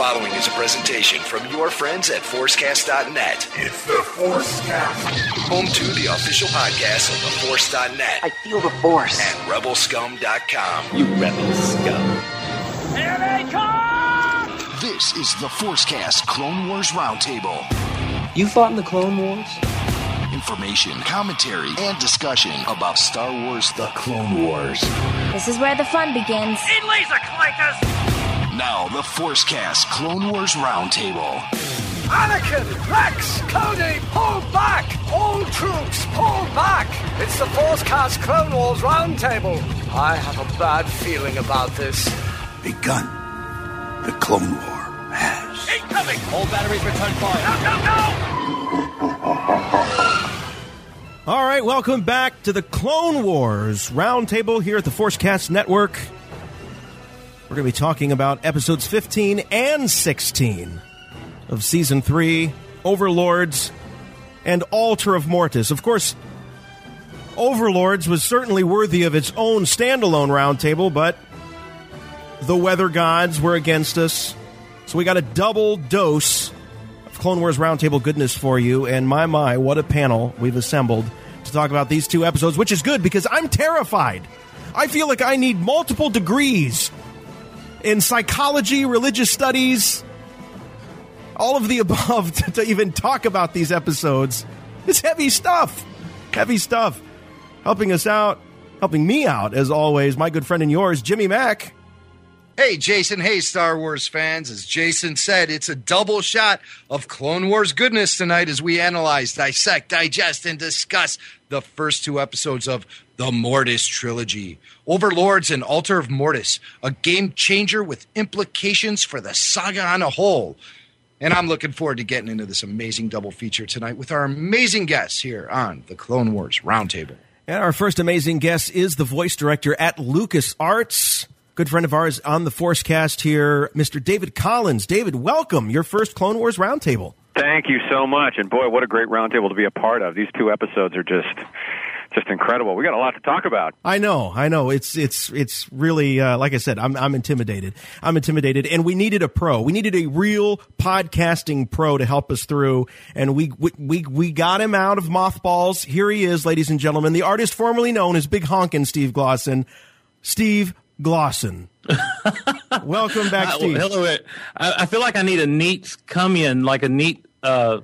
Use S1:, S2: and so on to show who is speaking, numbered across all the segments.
S1: following is a presentation from your friends at ForceCast.net.
S2: It's the Forcecast.
S1: Home to the official podcast of the Force.net.
S3: I feel the force.
S1: and RebelScum.com.
S4: You rebel scum.
S5: This is the Forcecast Clone Wars Roundtable.
S4: You fought in the Clone Wars?
S5: Information, commentary, and discussion about Star Wars The Clone Wars.
S6: This is where the fun begins.
S5: Now, the Forcecast Clone Wars Roundtable.
S2: Anakin, Rex, Cody, pull back! All troops, pull back! It's the Forcecast Clone Wars Roundtable. I have a bad feeling about this.
S7: begun. The Clone War has.
S2: Incoming!
S4: All batteries return fire.
S2: No, no, no!
S8: All right, welcome back to the Clone Wars Roundtable here at the Forcecast Network. We're going to be talking about episodes 15 and 16 of season 3, Overlords and Altar of Mortis. Of course, Overlords was certainly worthy of its own standalone roundtable, but the weather gods were against us. So we got a double dose of Clone Wars Roundtable goodness for you. And my, my, what a panel we've assembled to talk about these two episodes, which is good because I'm terrified. I feel like I need multiple degrees in psychology, religious studies, all of the above to, to even talk about these episodes. It's heavy stuff. Heavy stuff. Helping us out, helping me out, as always, my good friend and yours, Jimmy Mack.
S9: Hey, Jason. Hey, Star Wars fans. As Jason said, it's a double shot of Clone Wars goodness tonight as we analyze, dissect, digest, and discuss the first two episodes of the Mortis trilogy. Overlords and Altar of Mortis, a game changer with implications for the saga on a whole. And I'm looking forward to getting into this amazing double feature tonight with our amazing guests here on the Clone Wars Roundtable.
S8: And our first amazing guest is the voice director at LucasArts. Good friend of ours on the Forcecast here, Mr. David Collins. David, welcome. Your first Clone Wars Roundtable.
S10: Thank you so much, and boy, what a great roundtable to be a part of. These two episodes are just, just incredible. We got a lot to talk about.
S8: I know, I know. It's it's it's really uh, like I said. I'm I'm intimidated. I'm intimidated, and we needed a pro. We needed a real podcasting pro to help us through, and we we we, we got him out of mothballs. Here he is, ladies and gentlemen, the artist formerly known as Big Honkin' Steve Glosson, Steve Glosson. Welcome back,
S11: Uh,
S8: Steve.
S11: hello. I, I feel like I need a neat come in, like a neat uh,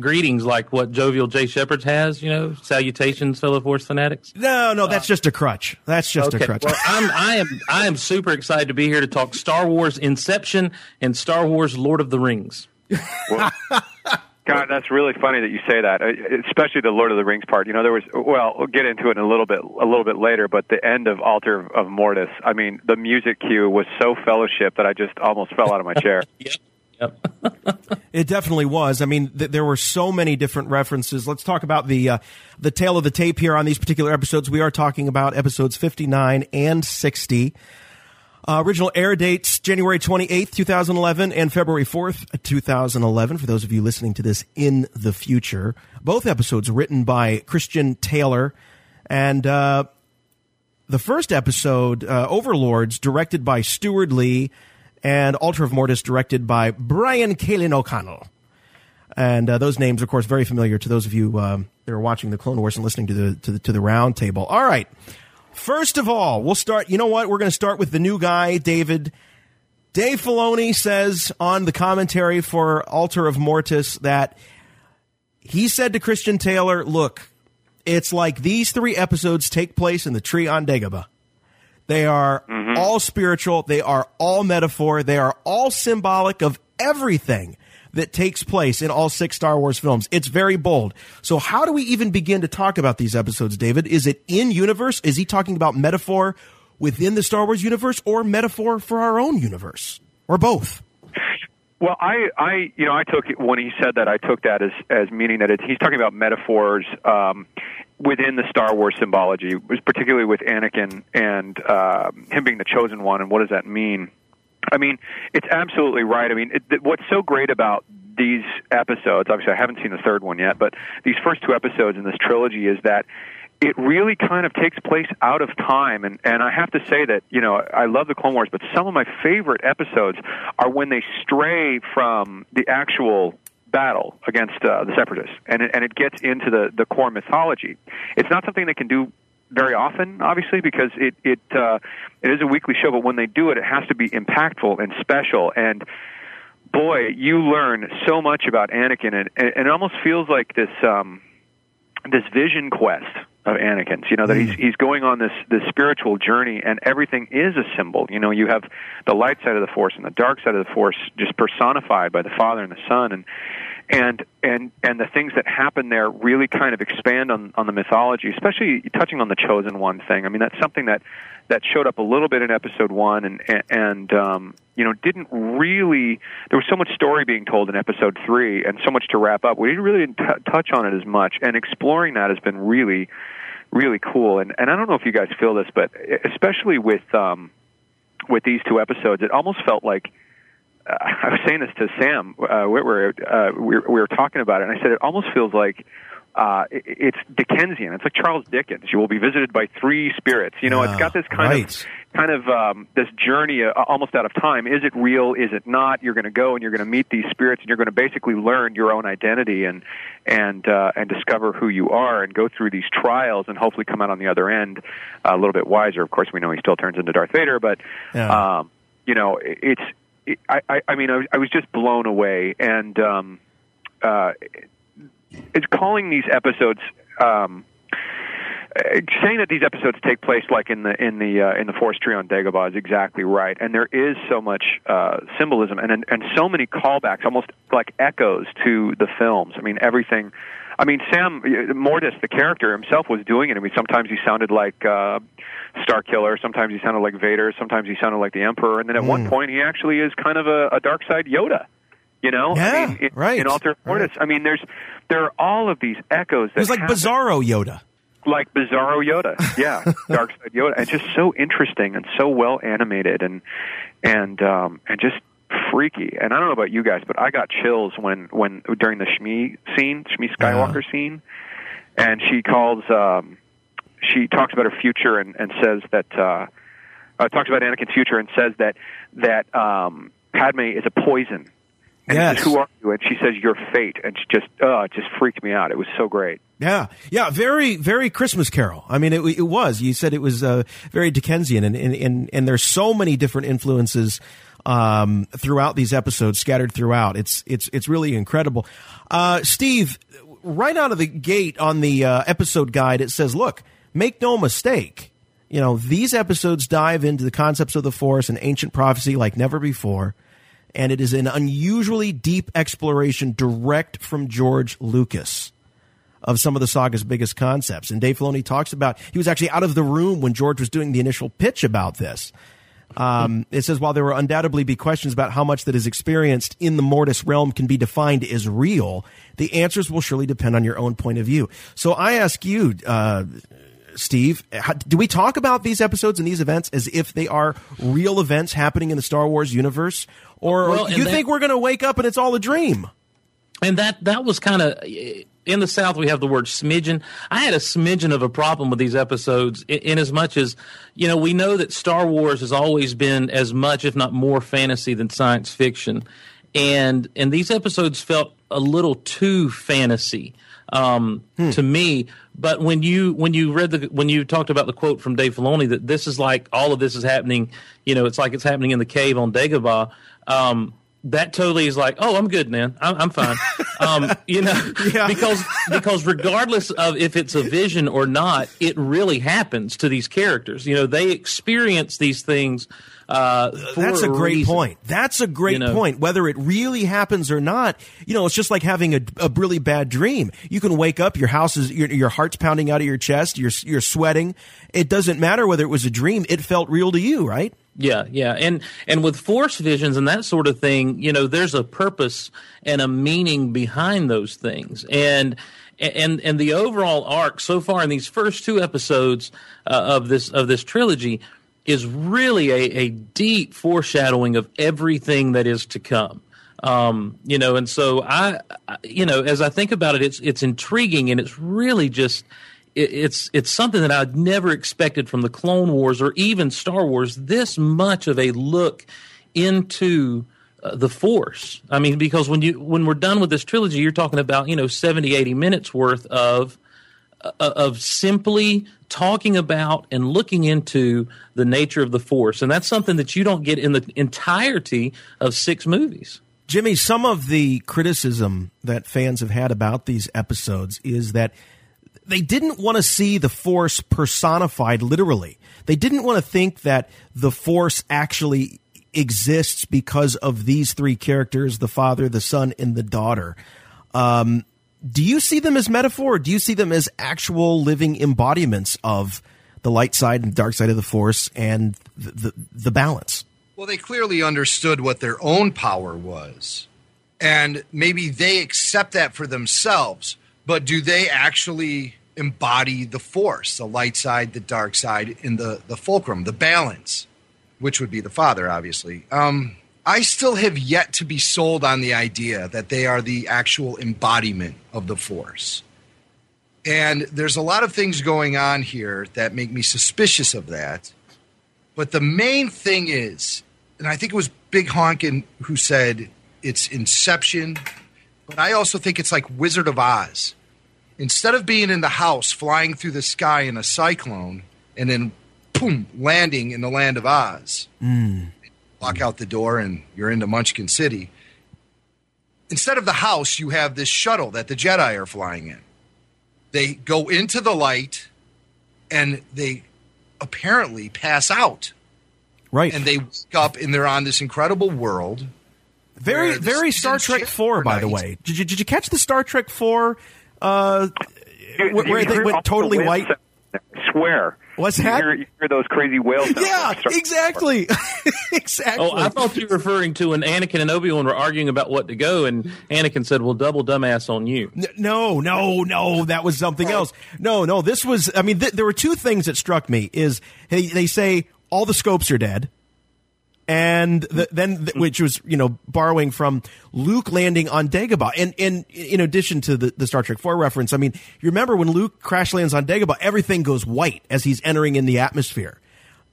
S11: greetings, like what Jovial J. Shepard has. You know, salutations, fellow Force fanatics.
S8: No, no, that's just a crutch. That's just a crutch.
S11: Well, I'm, I am, I am super excited to be here to talk Star Wars Inception and Star Wars Lord of the Rings.
S10: God, that's really funny that you say that, uh, especially the Lord of the Rings part. You know, there was well, we'll get into it in a little bit, a little bit later. But the end of Altar of Mortis, I mean, the music cue was so fellowship that I just almost fell out of my chair.
S8: Yep, It definitely was. I mean, th- there were so many different references. Let's talk about the uh, the tail of the tape here on these particular episodes. We are talking about episodes 59 and 60. Uh, original air dates January 28th, 2011 and February 4th, 2011 for those of you listening to this in the future. Both episodes written by Christian Taylor and uh, the first episode, uh, Overlords, directed by Steward Lee, and Altar of Mortis, directed by Brian Kalin O'Connell. And uh, those names, of course, very familiar to those of you um, that are watching the Clone Wars and listening to the to the, to the round table. All right. First of all, we'll start. You know what? We're going to start with the new guy, David. Dave Filoni says on the commentary for Altar of Mortis that he said to Christian Taylor, "Look, it's like these three episodes take place in the tree on Dagobah. They are mm-hmm. all spiritual. They are all metaphor. They are all symbolic of everything that takes place in all six Star Wars films. It's very bold. So how do we even begin to talk about these episodes, David? Is it in universe? Is he talking about metaphor within the Star Wars universe or metaphor for our own universe? Or both?
S10: Well, I, I, you know, I took it when he said that. I took that as as meaning that it's, he's talking about metaphors um, within the Star Wars symbology, particularly with Anakin and uh, him being the chosen one, and what does that mean? I mean, it's absolutely right. I mean, it, th- what's so great about these episodes? Obviously, I haven't seen the third one yet, but these first two episodes in this trilogy is that it really kind of takes place out of time and and I have to say that you know I love the Clone Wars but some of my favorite episodes are when they stray from the actual battle against uh, the separatists and it, and it gets into the the core mythology it's not something they can do very often obviously because it it uh, it is a weekly show but when they do it it has to be impactful and special. And boy you learn so much about Anakin and, and it almost feels like this um this vision quest of Anakin's. You know that he's he's going on this this spiritual journey, and everything is a symbol. You know, you have the light side of the Force and the dark side of the Force just personified by the Father and the Son, and and and and the things that happen there really kind of expand on on the mythology, especially touching on the chosen one thing. I mean, that's something that that showed up a little bit in episode one, and and um, you know didn't really. There was so much story being told in episode three, and so much to wrap up. We really didn't t- touch on it as much, and exploring that has been really really cool. And and I don't know if you guys feel this, but especially with um, with these two episodes, it almost felt like. Uh, I was saying this to Sam uh, Witwer. Uh, we, were, we were talking about it, and I said it almost feels like uh, it, it's Dickensian. It's like Charles Dickens. You will be visited by three spirits. You know, it's got this kind
S8: right.
S10: of kind of um, this journey uh, almost out of time. Is it real? Is it not? You're going to go and you're going to meet these spirits, and you're going to basically learn your own identity and and uh, and discover who you are, and go through these trials, and hopefully come out on the other end uh, a little bit wiser. Of course, we know he still turns into Darth Vader, but
S8: Yeah.
S10: um, you know, it- it's. It, I, I, I mean, I was, I was just blown away, and um, uh, it's calling these episodes. Um, saying that these episodes take place like in the in the uh, in the forest tree on Dagobah is exactly right, and there is so much uh, symbolism and, and and so many callbacks, almost like echoes to the films. I mean, everything. I mean, Sam uh, Mortis, the character himself, was doing it. I mean, sometimes he sounded like uh, Star Killer, sometimes he sounded like Vader, sometimes he sounded like the Emperor, and then at one point he actually is kind of a, a dark side Yoda. You know,
S8: Yeah,
S10: I mean, in,
S8: right,
S10: in Altar Mortis. I mean, there's there are all of these echoes. That
S8: It was like
S10: happen
S8: Bizarro Yoda.
S10: Like Bizarro Yoda, yeah, Dark Side Yoda, and just so interesting and so well animated and and um, and just freaky. And I don't know about you guys, but I got chills when when during the Shmi scene, Shmi Skywalker scene, and she calls, um, she talks about her future and and says that uh, uh, talks about Anakin's future and says that that um, Padme is a poison. And
S8: Yes.
S10: says, who are you? And she says, "Your fate." And she just, oh, it just freaked me out. It was so great.
S8: Yeah, yeah, very, very Christmas Carol. I mean, it, it was. You said it was uh, very Dickensian, and, and and and there's so many different influences um, throughout these episodes, scattered throughout. It's it's it's really incredible. Uh, Steve, right out of the gate on the uh, episode guide, it says, "Look, make no mistake." You know, these episodes dive into the concepts of the Force and ancient prophecy like never before and it is an unusually deep exploration direct from George Lucas of some of the saga's biggest concepts. And Dave Filoni talks about he was actually out of the room when George was doing the initial pitch about this. Um, it says while there will undoubtedly be questions about how much that is experienced in the Mortis realm can be defined as real, the answers will surely depend on your own point of view. So I ask you, uh, Steve, how, do we talk about these episodes and these events as if they are real events happening in the Star Wars universe, or
S11: Well,
S8: you
S11: that-
S8: think we're going to wake up and it's all a dream?
S11: and that that was kind of in the South. We have the word smidgen. I had a smidgen of a problem with these episodes, in, in as much as you know we know that Star Wars has always been as much, if not more, fantasy than science fiction, and and these episodes felt a little too fantasy um, to me. But when you when you read the when you talked about the quote from Dave Filoni that this is like all of this is happening, you know, it's like it's happening in the cave on Dagobah. Um, that totally is like, oh, I'm good, man. I'm, I'm fine. um, you know, because because regardless of if it's a vision or not, it really happens to these characters. You know, they experience these things. Uh,
S8: That's a great
S11: reason.
S8: point. That's a great
S11: You know?
S8: point. Whether it really happens or not, you know, it's just like having a, a really bad dream. You can wake up, your house is, your, your heart's pounding out of your chest, you're, you're sweating. It doesn't matter whether it was a dream. It felt real to you, right?
S11: Yeah, yeah, and and with force visions and that sort of thing, you know, there's a purpose and a meaning behind those things, and and and the overall arc so far in these first two episodes uh, of this of this trilogy is really a, a deep foreshadowing of everything that is to come. Um, you know, and so I, you know, as I think about it, it's it's intriguing and it's really just it, it's it's something that I'd never expected from the Clone Wars or even Star Wars. This much of a look into uh, the Force. I mean, because when you when we're done with this trilogy, you're talking about you know 70, 80 minutes worth of of simply talking about and looking into the nature of the Force, and that's something that you don't get in the entirety of six movies.
S8: Jimmy, some of the criticism that fans have had about these episodes is that they didn't want to see the Force personified literally. They didn't want to think that the Force actually exists because of these three characters the father, the son, and the daughter. Um, do you see them as metaphor or do you see them as actual living embodiments of the light side and dark side of the Force and the, the, the balance?
S9: Well, they clearly understood what their own power was. And maybe they accept that for themselves, but do they actually embody the force, the light side, the dark side, in the, the fulcrum, the balance, which would be the father, obviously? Um, I still have yet to be sold on the idea that they are the actual embodiment of the force. And there's a lot of things going on here that make me suspicious of that. But the main thing is and I think it was Big Honkin who said it's Inception, but I also think it's like Wizard of Oz. Instead of being in the house flying through the sky in a cyclone and then boom landing in the land of Oz,
S8: mm.
S9: Walk out the door and you're into Munchkin City. Instead of the house, you have this shuttle that the Jedi are flying in. They go into the light and they apparently pass out
S8: Right.
S9: And they wake up and they're on this incredible world.
S8: Very, very Star Trek 4, by the way. Did you, did you catch the Star Trek 4 uh, where, where they went totally white?
S10: I swear.
S8: What's
S10: you
S8: that?
S10: Hear, you hear those crazy whales.
S8: Yeah, exactly. exactly.
S11: Oh, I thought you were referring to when Anakin and Obi Wan were arguing about what to go, and Anakin said, "Well, double dumbass on you."
S8: No, no, no, that was something else. No, no, this was. I mean, th- there were two things that struck me. Is they, they say all the scopes are dead. And the, then, the, which was, you know, borrowing from Luke landing on Dagobah. And, and in addition to the, the Star Trek 4 reference, I mean, you remember when Luke crash lands on Dagobah, everything goes white as he's entering in the atmosphere.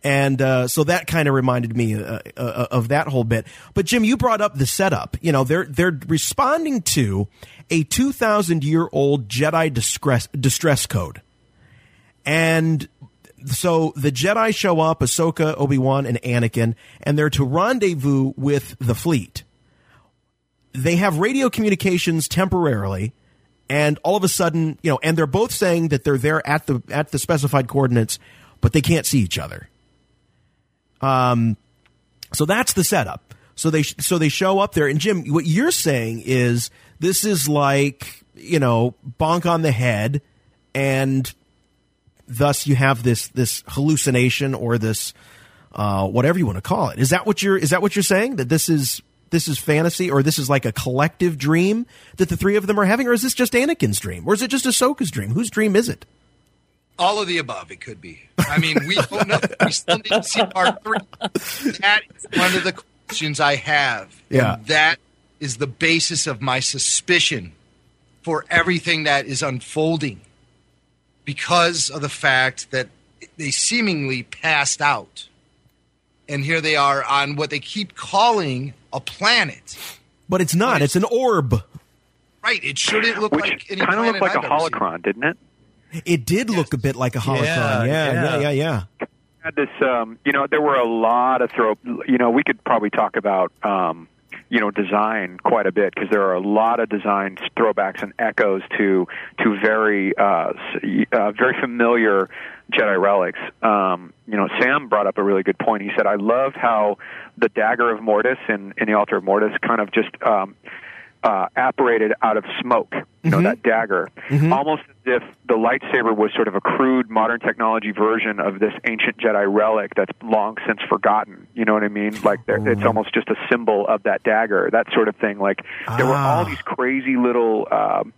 S8: And uh, so that kind of reminded me uh, uh, of that whole bit. But Jim, you brought up the setup. You know, they're they're responding to a two thousand year old Jedi distress distress code, and so the Jedi show up, Ahsoka, Obi Wan, and Anakin, and they're to rendezvous with the fleet. They have radio communications temporarily, and all of a sudden, you know, and they're both saying that they're there at the at the specified coordinates, but they can't see each other. Um, so that's the setup. So they so they show up there, and Jim, what you're saying is this is like you know bonk on the head, and thus you have this this hallucination or this uh, whatever you want to call it. Is that what you're is that what you're saying that this is this is fantasy or this is like a collective dream that the three of them are having, or is this just Anakin's dream, or is it just Ahsoka's dream? Whose dream is it?
S9: All of the above. It could be. I mean, we don't know. We still need to see part three. That is one of the questions I have.
S8: Yeah.
S9: And that is the basis of my suspicion for everything that is unfolding because of the fact that they seemingly passed out. And here they are on what they keep calling a planet.
S8: But it's not. It's an orb.
S9: Right. It shouldn't look
S10: Which
S9: like any
S10: kind of looked like
S9: I've
S10: a
S9: ever seen.
S10: holocron, didn't it?
S8: It did look a bit like a holocron.
S11: Yeah,
S8: Yeah, yeah,
S11: yeah.
S8: yeah, yeah.
S10: had this um you know there were a lot of throw you know we could probably talk about um you know design quite a bit because there are a lot of design throwbacks and echoes to to very uh, uh very familiar Jedi relics. Um, you know, Sam brought up a really good point. He said, "I loved how the dagger of Mortis in, in the altar of Mortis kind of just um, uh, apparated out of smoke. You know, that dagger, almost as if the lightsaber was sort of a crude modern technology version of this ancient Jedi relic that's long since forgotten. You know what I mean? Like there, it's almost just a symbol of that dagger, that sort of thing. Like there were all
S8: Ah.
S10: these crazy little. Um,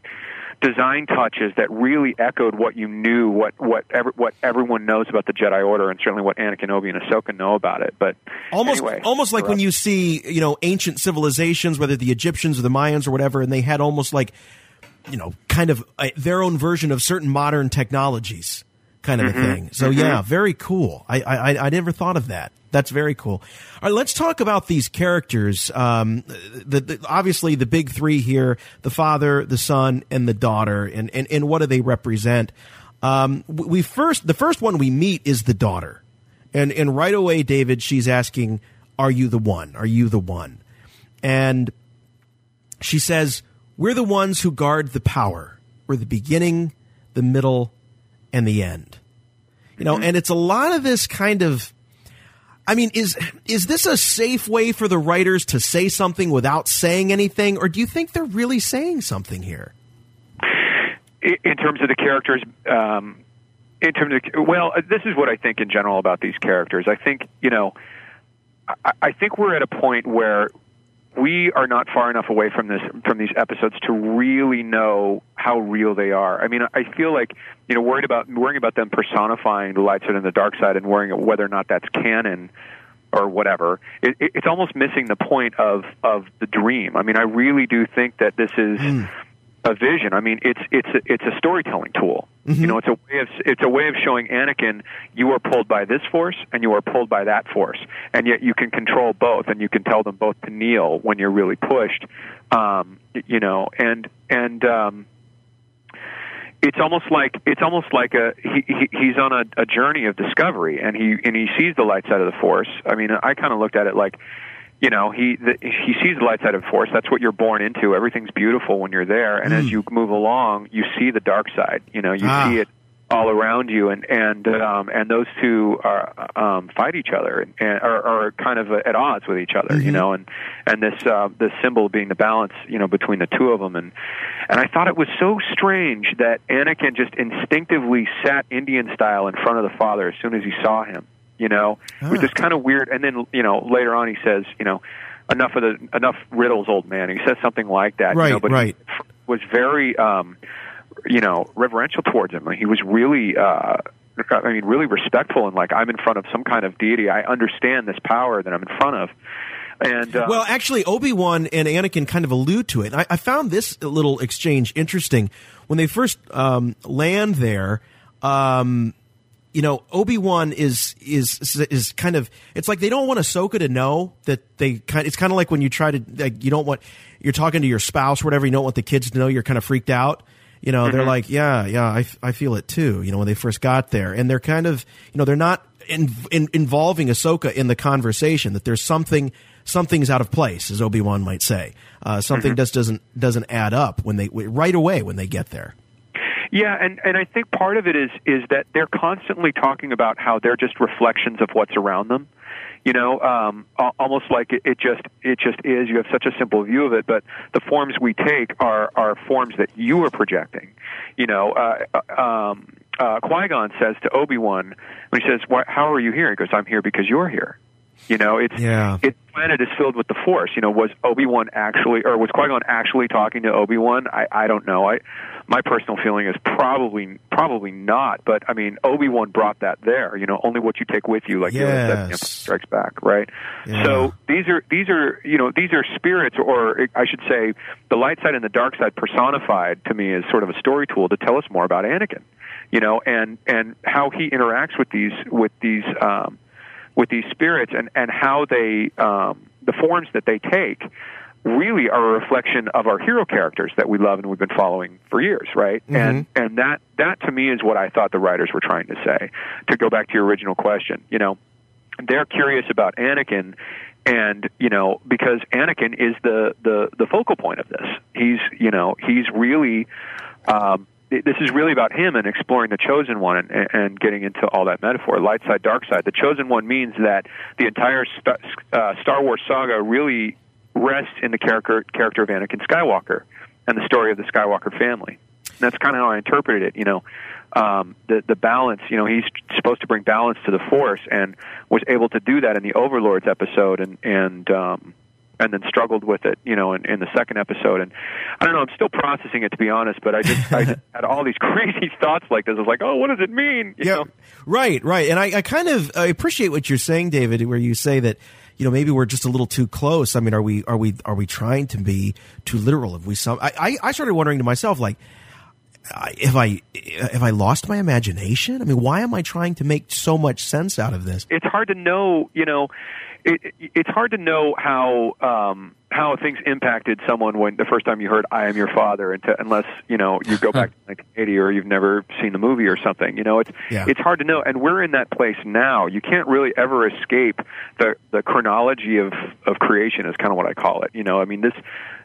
S10: design touches that really echoed what you knew, what what ever, what everyone knows about the Jedi Order, and certainly what Anakin, Obi, and Ahsoka know about it. But
S8: Almost,
S10: anyway,
S8: almost like when you see, you know, ancient civilizations, whether the Egyptians or the Mayans or whatever, and they had almost like you know, kind of uh, their own version of certain modern technologies, kind of
S10: Mhm.
S8: a thing. So
S10: Mhm.
S8: yeah, very cool. I, I I never thought of that. That's very cool. All right, let's talk about these characters. Um, the, the obviously the big three here: the father, the son, and the daughter. And and, and what do they represent? Um, we first the first one we meet is the daughter, and and right away, David, she's asking, "Are you the one? Are you the one?" And she says, We're the ones who guard the power. We're the beginning, the middle, and the end. You know, and it's a lot of this kind of I mean, is is this a safe way for the writers to say something without saying anything, or do you think they're really saying something here?
S10: in in terms of the characters um in terms of well uh, this is what i think in general about these characters i think you know i, I think we're at a point where we are not far enough away from this from these episodes to really know how real they are. I mean, I feel like you know worried about worrying about them personifying the light side and the dark side and worrying whether or not that's canon or whatever. It, it, it's almost missing the point of of the dream. I mean, I really do think that this is hmm. A vision. I mean, it's it's a, it's a storytelling tool. You know, it's a way of it's a way of showing Anakin you are pulled by this force and you are pulled by that force, and yet you can control both, and you can tell them both to kneel when you're really pushed. Um, you know, and and um, it's almost like it's almost like a he, he he's on a, a journey of discovery, and he and he sees the light side of the force. I mean, I kind of looked at it like you know he the, he sees the light side of force. That's what you're born into. Everything's beautiful when you're there. And as you move along you see the dark side. You know you
S8: Ah.
S10: see it all around you. And and um and those two are um fight each other and are, are kind of at odds with each other you know? And and this uh this symbol being the balance you know between the two of them. And and I thought it was so strange that Anakin just instinctively sat Indian style in front of the father as soon as he saw him you know it was just kind of weird and then you know later on he says you know enough of the enough riddles old man he says something like that you
S8: Right,
S10: know, but
S8: right.
S10: he was very um you know reverential towards him he was really uh I mean, really respectful and like I'm in front of some kind of deity. I understand this power that I'm in front of, and uh,
S8: well, actually, Obi Wan and Anakin kind of allude to it. I, I found this little exchange interesting when they first um, land there. Um, you know, Obi Wan is is is kind of. It's like they don't want Ahsoka to know that they kind. It's kind of like when you try to like you don't want you're talking to your spouse or whatever. You don't want the kids to know you're kind of freaked out. You know, they're
S10: Mhm.
S8: like, yeah, yeah, I, I feel it too. You know, when they first got there, and they're kind of, you know, they're not in, in, involving Ahsoka in the conversation. That there's something, something's out of place, as Obi Wan might say. Uh, something
S10: Mhm.
S8: just doesn't doesn't add up when they right away when they get there.
S10: Yeah, and and I think part of it is is that they're constantly talking about how they're just reflections of what's around them. You know, um, almost like it, it just it just is. You have such a simple view of it, but the forms we take are are forms that you are projecting. You know, uh, uh, um, uh, Qui Gon says to Obi Wan when he says, "How are you here?" He goes, "I'm here because you're here." You know, it's
S8: Yeah.
S10: its planet is filled with the Force. You know, was Obi Wan actually, or was Qui Gon actually talking to Obi Wan? I I don't know. I my personal feeling is probably probably not. But I mean, Obi Wan brought that there. You know, only what you take with you, like Yoda said in Empire
S8: Yes.
S10: Strikes Back, right?
S8: Yeah.
S10: So these are these are you know these are spirits, or I should say, the light side and the dark side personified to me as sort of a story tool to tell us more about Anakin. You know, and and how he interacts with these with these. Um, with these spirits and, and how they um, the forms that they take really are a reflection of our hero characters that we love and we've been following for years, right? And and that that to me is what I thought the writers were trying to say. To go back to your original question, you know, they're curious about Anakin and you know because Anakin is the the the focal point of this. He's you know he's really um, this is really about him and exploring the chosen one and, and getting into all that metaphor light side dark side. The chosen one means that the entire Star, uh, Star Wars saga really rests in the character character of Anakin Skywalker and the story of the Skywalker family. And that's kind of how I interpreted it you know. Um, the the balance you know he's supposed to bring balance to the force and was able to do that in the Overlords episode and and um, and then struggled with it, you know, in, in the second episode. And I don't know, I'm still processing it to be honest, but I just I just had all these crazy thoughts like this. I was like, oh, what does it mean? You
S8: yeah,
S10: know?
S8: right, right. And I, I kind of I appreciate what you're saying, David, where you say that you know maybe we're just a little too close. I mean, are we are we are we trying to be too literal? Have we some? I I, I started wondering to myself like. If I if I lost my imagination, I mean, why am I trying to make so much sense out of this?
S10: It's hard to know, you know. It, it's hard to know how um, how things impacted someone when the first time you heard "I am your father," unless you know you go back to 1980 or you've never seen the movie or something. You know, it's
S8: Yeah.
S10: it's hard to know, and we're in that place now. You can't really ever escape the the chronology of of creation, is kind of what I call it. You know, I mean this.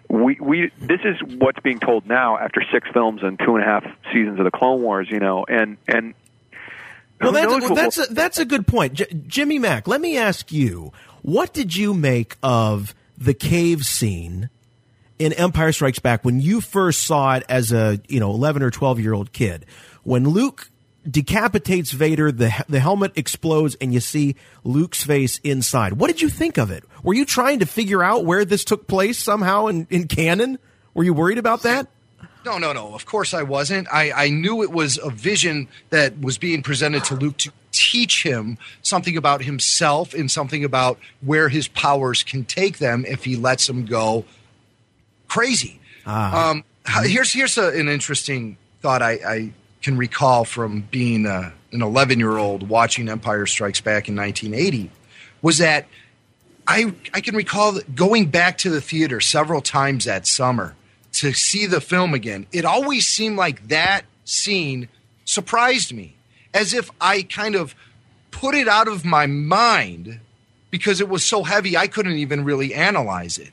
S10: We, we this is what's being told now after six films and two and a half seasons of the Clone Wars, you know, and and
S8: Well, that's well, that's a, that's a good point, J- Jimmy Mack. Let me ask you, what did you make of the cave scene in Empire Strikes Back when you first saw it as a you know eleven or twelve year old kid? When Luke decapitates Vader, the the helmet explodes, and you see Luke's face inside. What did you think of it? Were you trying to figure out where this took place somehow in, in canon? Were you worried about that?
S9: No, no, no. Of course I wasn't. I, I knew it was a vision that was being presented to Luke to teach him something about himself and something about where his powers can take them if he lets them go crazy. Um, here's here's a, an interesting thought I, I can recall from being uh an 11 year old watching Empire Strikes Back in 1980 was that I I can recall going back to the theater several times that summer to see the film again. It always seemed like that scene surprised me, as if I kind of put it out of my mind because it was so heavy I couldn't even really analyze it.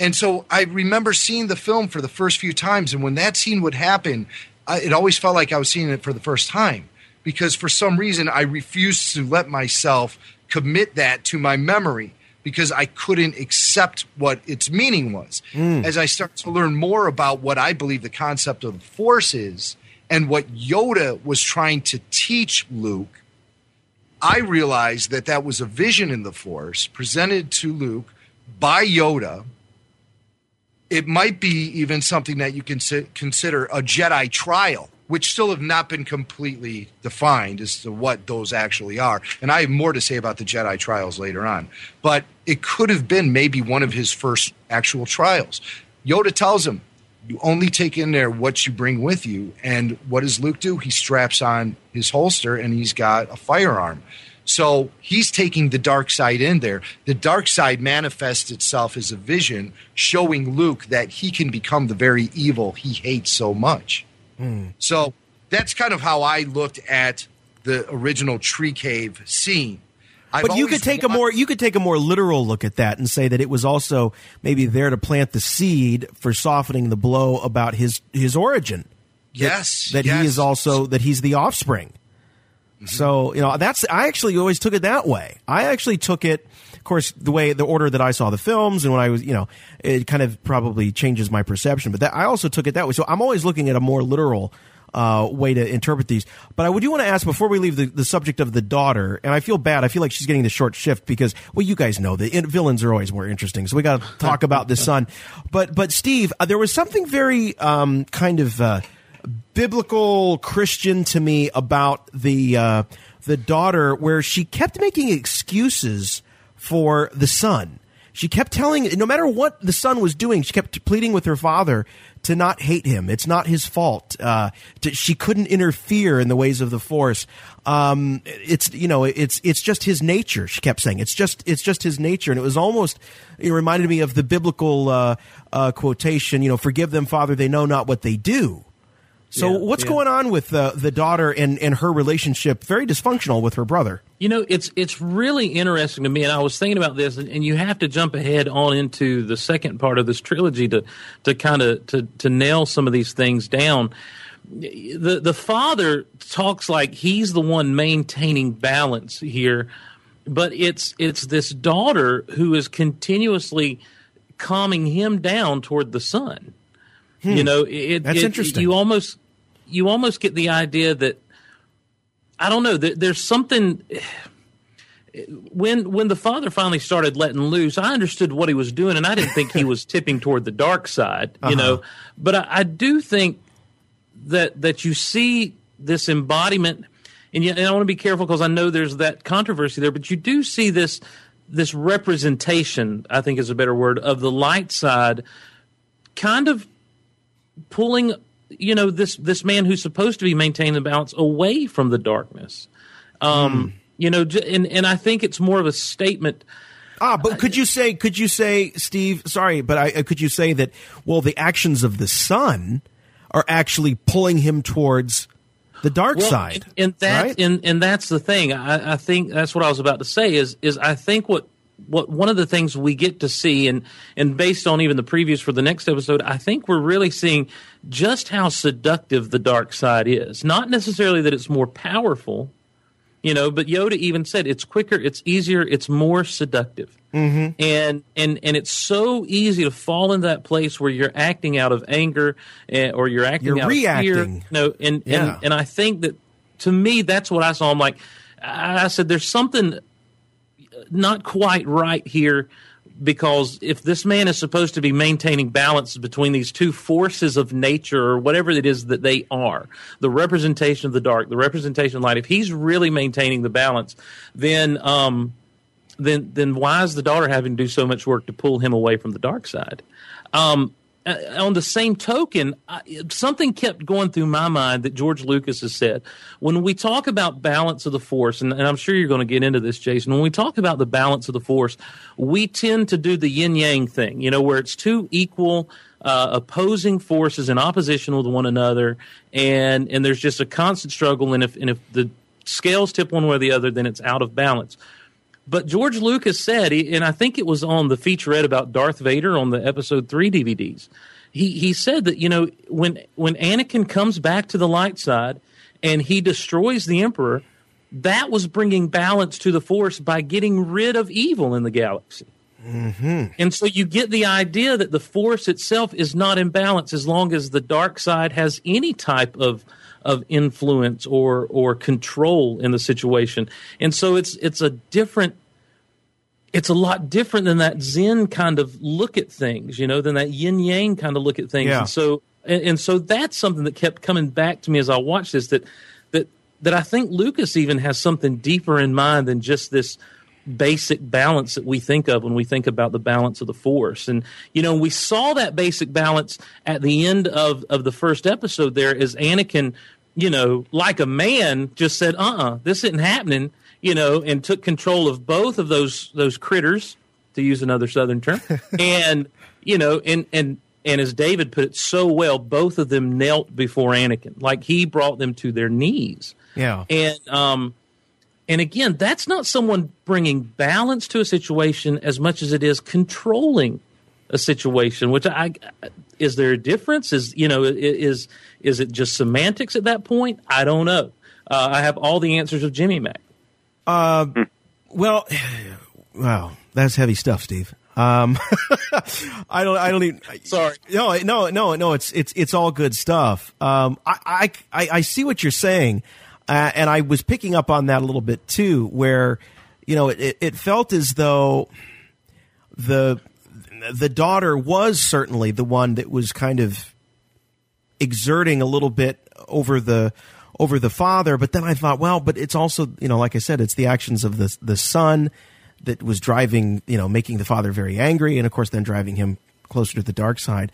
S9: And so I remember seeing the film for the first few times, and when that scene would happen, I, it always felt like I was seeing it for the first time because for some reason I refused to let myself commit that to my memory because I couldn't accept what its meaning was. Hmm. As I start to learn more about what I believe the concept of the Force is and what Yoda was trying to teach Luke, I realized that that was a vision in the Force presented to Luke by Yoda. It might be even something that you can consider a Jedi trial, which still have not been completely defined as to what those actually are. And I have more to say about the Jedi trials later on. But it could have been maybe one of his first actual trials. Yoda tells him, you only take in there what you bring with you. And what does Luke do? He straps on his holster and he's got a firearm. So he's taking the dark side in there. The dark side manifests itself as a vision showing Luke that he can become the very evil he hates so much. So that's kind of how I looked at the original tree cave scene. I've
S8: but you could take a more you could take a more literal look at that and say that it was also maybe there to plant the seed for softening the blow about his his origin. That-
S9: Yes,
S8: that,
S9: yes.
S8: he is also that he's the offspring. Mm-hmm. So you know that's I actually always took it that way. I actually took it, of course, the way the order that I saw the films and when I was you know it kind of probably changes my perception. But that, I also took it that way. So I'm always looking at a more literal uh, way to interpret these. But I would do want to ask before we leave the, the subject of the daughter, and I feel bad. I feel like she's getting the short shift because, well, you guys know the in- villains are always more interesting. So we got to talk about the son. But but Steve, uh, there was something very um, kind of uh, biblical Christian to me about the uh, the daughter, where she kept making excuses for the son. She kept telling, no matter what the son was doing, she kept pleading with her father to not hate him. It's not his fault. Uh, to, she couldn't interfere in the ways of the force. Um, it's you know, it's it's just his nature. She kept saying it's just it's just his nature, and it was almost it reminded me of the biblical uh, uh, quotation. You know, forgive them, Father, they know not what they do. So
S11: Yeah,
S8: what's
S11: yeah.
S8: going on with the the daughter and and her relationship? Very dysfunctional with her brother.
S11: You know, it's it's really interesting to me, and I was thinking about this, and, and you have to jump ahead on into the second part of this trilogy to to kind of to to nail some of these things down. The the father talks like he's the one maintaining balance here, but it's it's this daughter who is continuously calming him down toward the son. You hmm. know, it,
S8: That's
S11: it-
S8: interesting.
S11: You almost you almost get the idea that I don't know. There, there's something. when when the father finally started letting loose, I understood what he was doing, and I didn't think he was tipping toward the dark side, you uh-huh. know. But I, I, do think that that you see this embodiment, and, yet, and I want to be careful because I know there's that controversy there, but you do see this this representation. I think is a better word of the light side, kind of pulling, you know, this this man who's supposed to be maintaining the balance away from the darkness. Um, mm you know, and and I think it's more of a statement.
S8: Ah, but could you say, could you say, Steve? Sorry, but I, uh, could you say that? Well, the actions of the son are actually pulling him towards the dark
S11: well,
S8: side,
S11: and that,
S8: right?
S11: and and that's the thing. I, I think that's what I was about to say. Is is I think what what one of the things we get to see and and based on even the previews for the next episode i think we're really seeing just how seductive the dark side is not necessarily that it's more powerful you know but yoda even said it's quicker it's easier it's more seductive
S8: mm-hmm.
S11: and and and it's so easy to fall into that place where you're acting out of anger uh, or you're acting
S8: you're
S11: out
S8: reacting.
S11: of fear You no and,
S8: yeah.
S11: and and i think that to me that's what i saw i'm like i said there's something not quite right here because if this man is supposed to be maintaining balance between these two forces of nature or whatever it is that they are, the representation of the dark, the representation of light, if he's really maintaining the balance, then um, then then why is the daughter having to do so much work to pull him away from the dark side? Um, uh, on the same token, I, something kept going through my mind that George Lucas has said. When we talk about balance of the force, and, and I'm sure you're going to get into this, Jason, when we talk about the balance of the force, we tend to do the yin yang thing, you know, where it's two equal. Uh, opposing forces in opposition with one another, and and there's just a constant struggle. And if and if the scales tip one way or the other, then it's out of balance. But George Lucas said, and I think it was on the featurette about Darth Vader on the episode three DVDs. He he said that you know when when Anakin comes back to the light side and he destroys the Emperor, that was bringing balance to the Force by getting rid of evil in the galaxy.
S8: Mm-hmm.
S11: And so you get the idea that the Force itself is not in balance as long as the dark side has any type of of influence or or control in the situation. And so it's it's a different it's a lot different than that Zen kind of look at things, you know, than that yin yang kind of look at things.
S8: Yeah.
S11: And so and, and so that's something that kept coming back to me as I watched this that that that I think Lucas even has something deeper in mind than just this basic balance that we think of when we think about the balance of the force. And you know, we saw that basic balance at the end of of the first episode there as Anakin, you know, like a man just said, "Uh-uh, this isn't happening." You know, and took control of both of those those critters, to use another southern term. and, you know, and and and as David put it so well, both of them knelt before Anakin. Like he brought them to their knees.
S8: Yeah.
S11: And um and again, that's not someone bringing balance to a situation as much as it is controlling a situation. Which I is there a difference? Is you know is is it just semantics at that point? I don't know. Uh, I have all the answers of Jimmy Mack.
S8: Uh, well, wow, that's heavy stuff, Steve. Um, I don't, I don't even.
S11: Sorry.
S8: No, no, no, no. It's it's it's all good stuff. Um, I I I see what you're saying, uh, and I was picking up on that a little bit too, where you know it, it felt as though the the daughter was certainly the one that was kind of exerting a little bit over the over the father. But then I thought, well, but it's also, you know, like I said, it's the actions of the the son that was driving, you know, making the father very angry, and of course, then driving him closer to the dark side.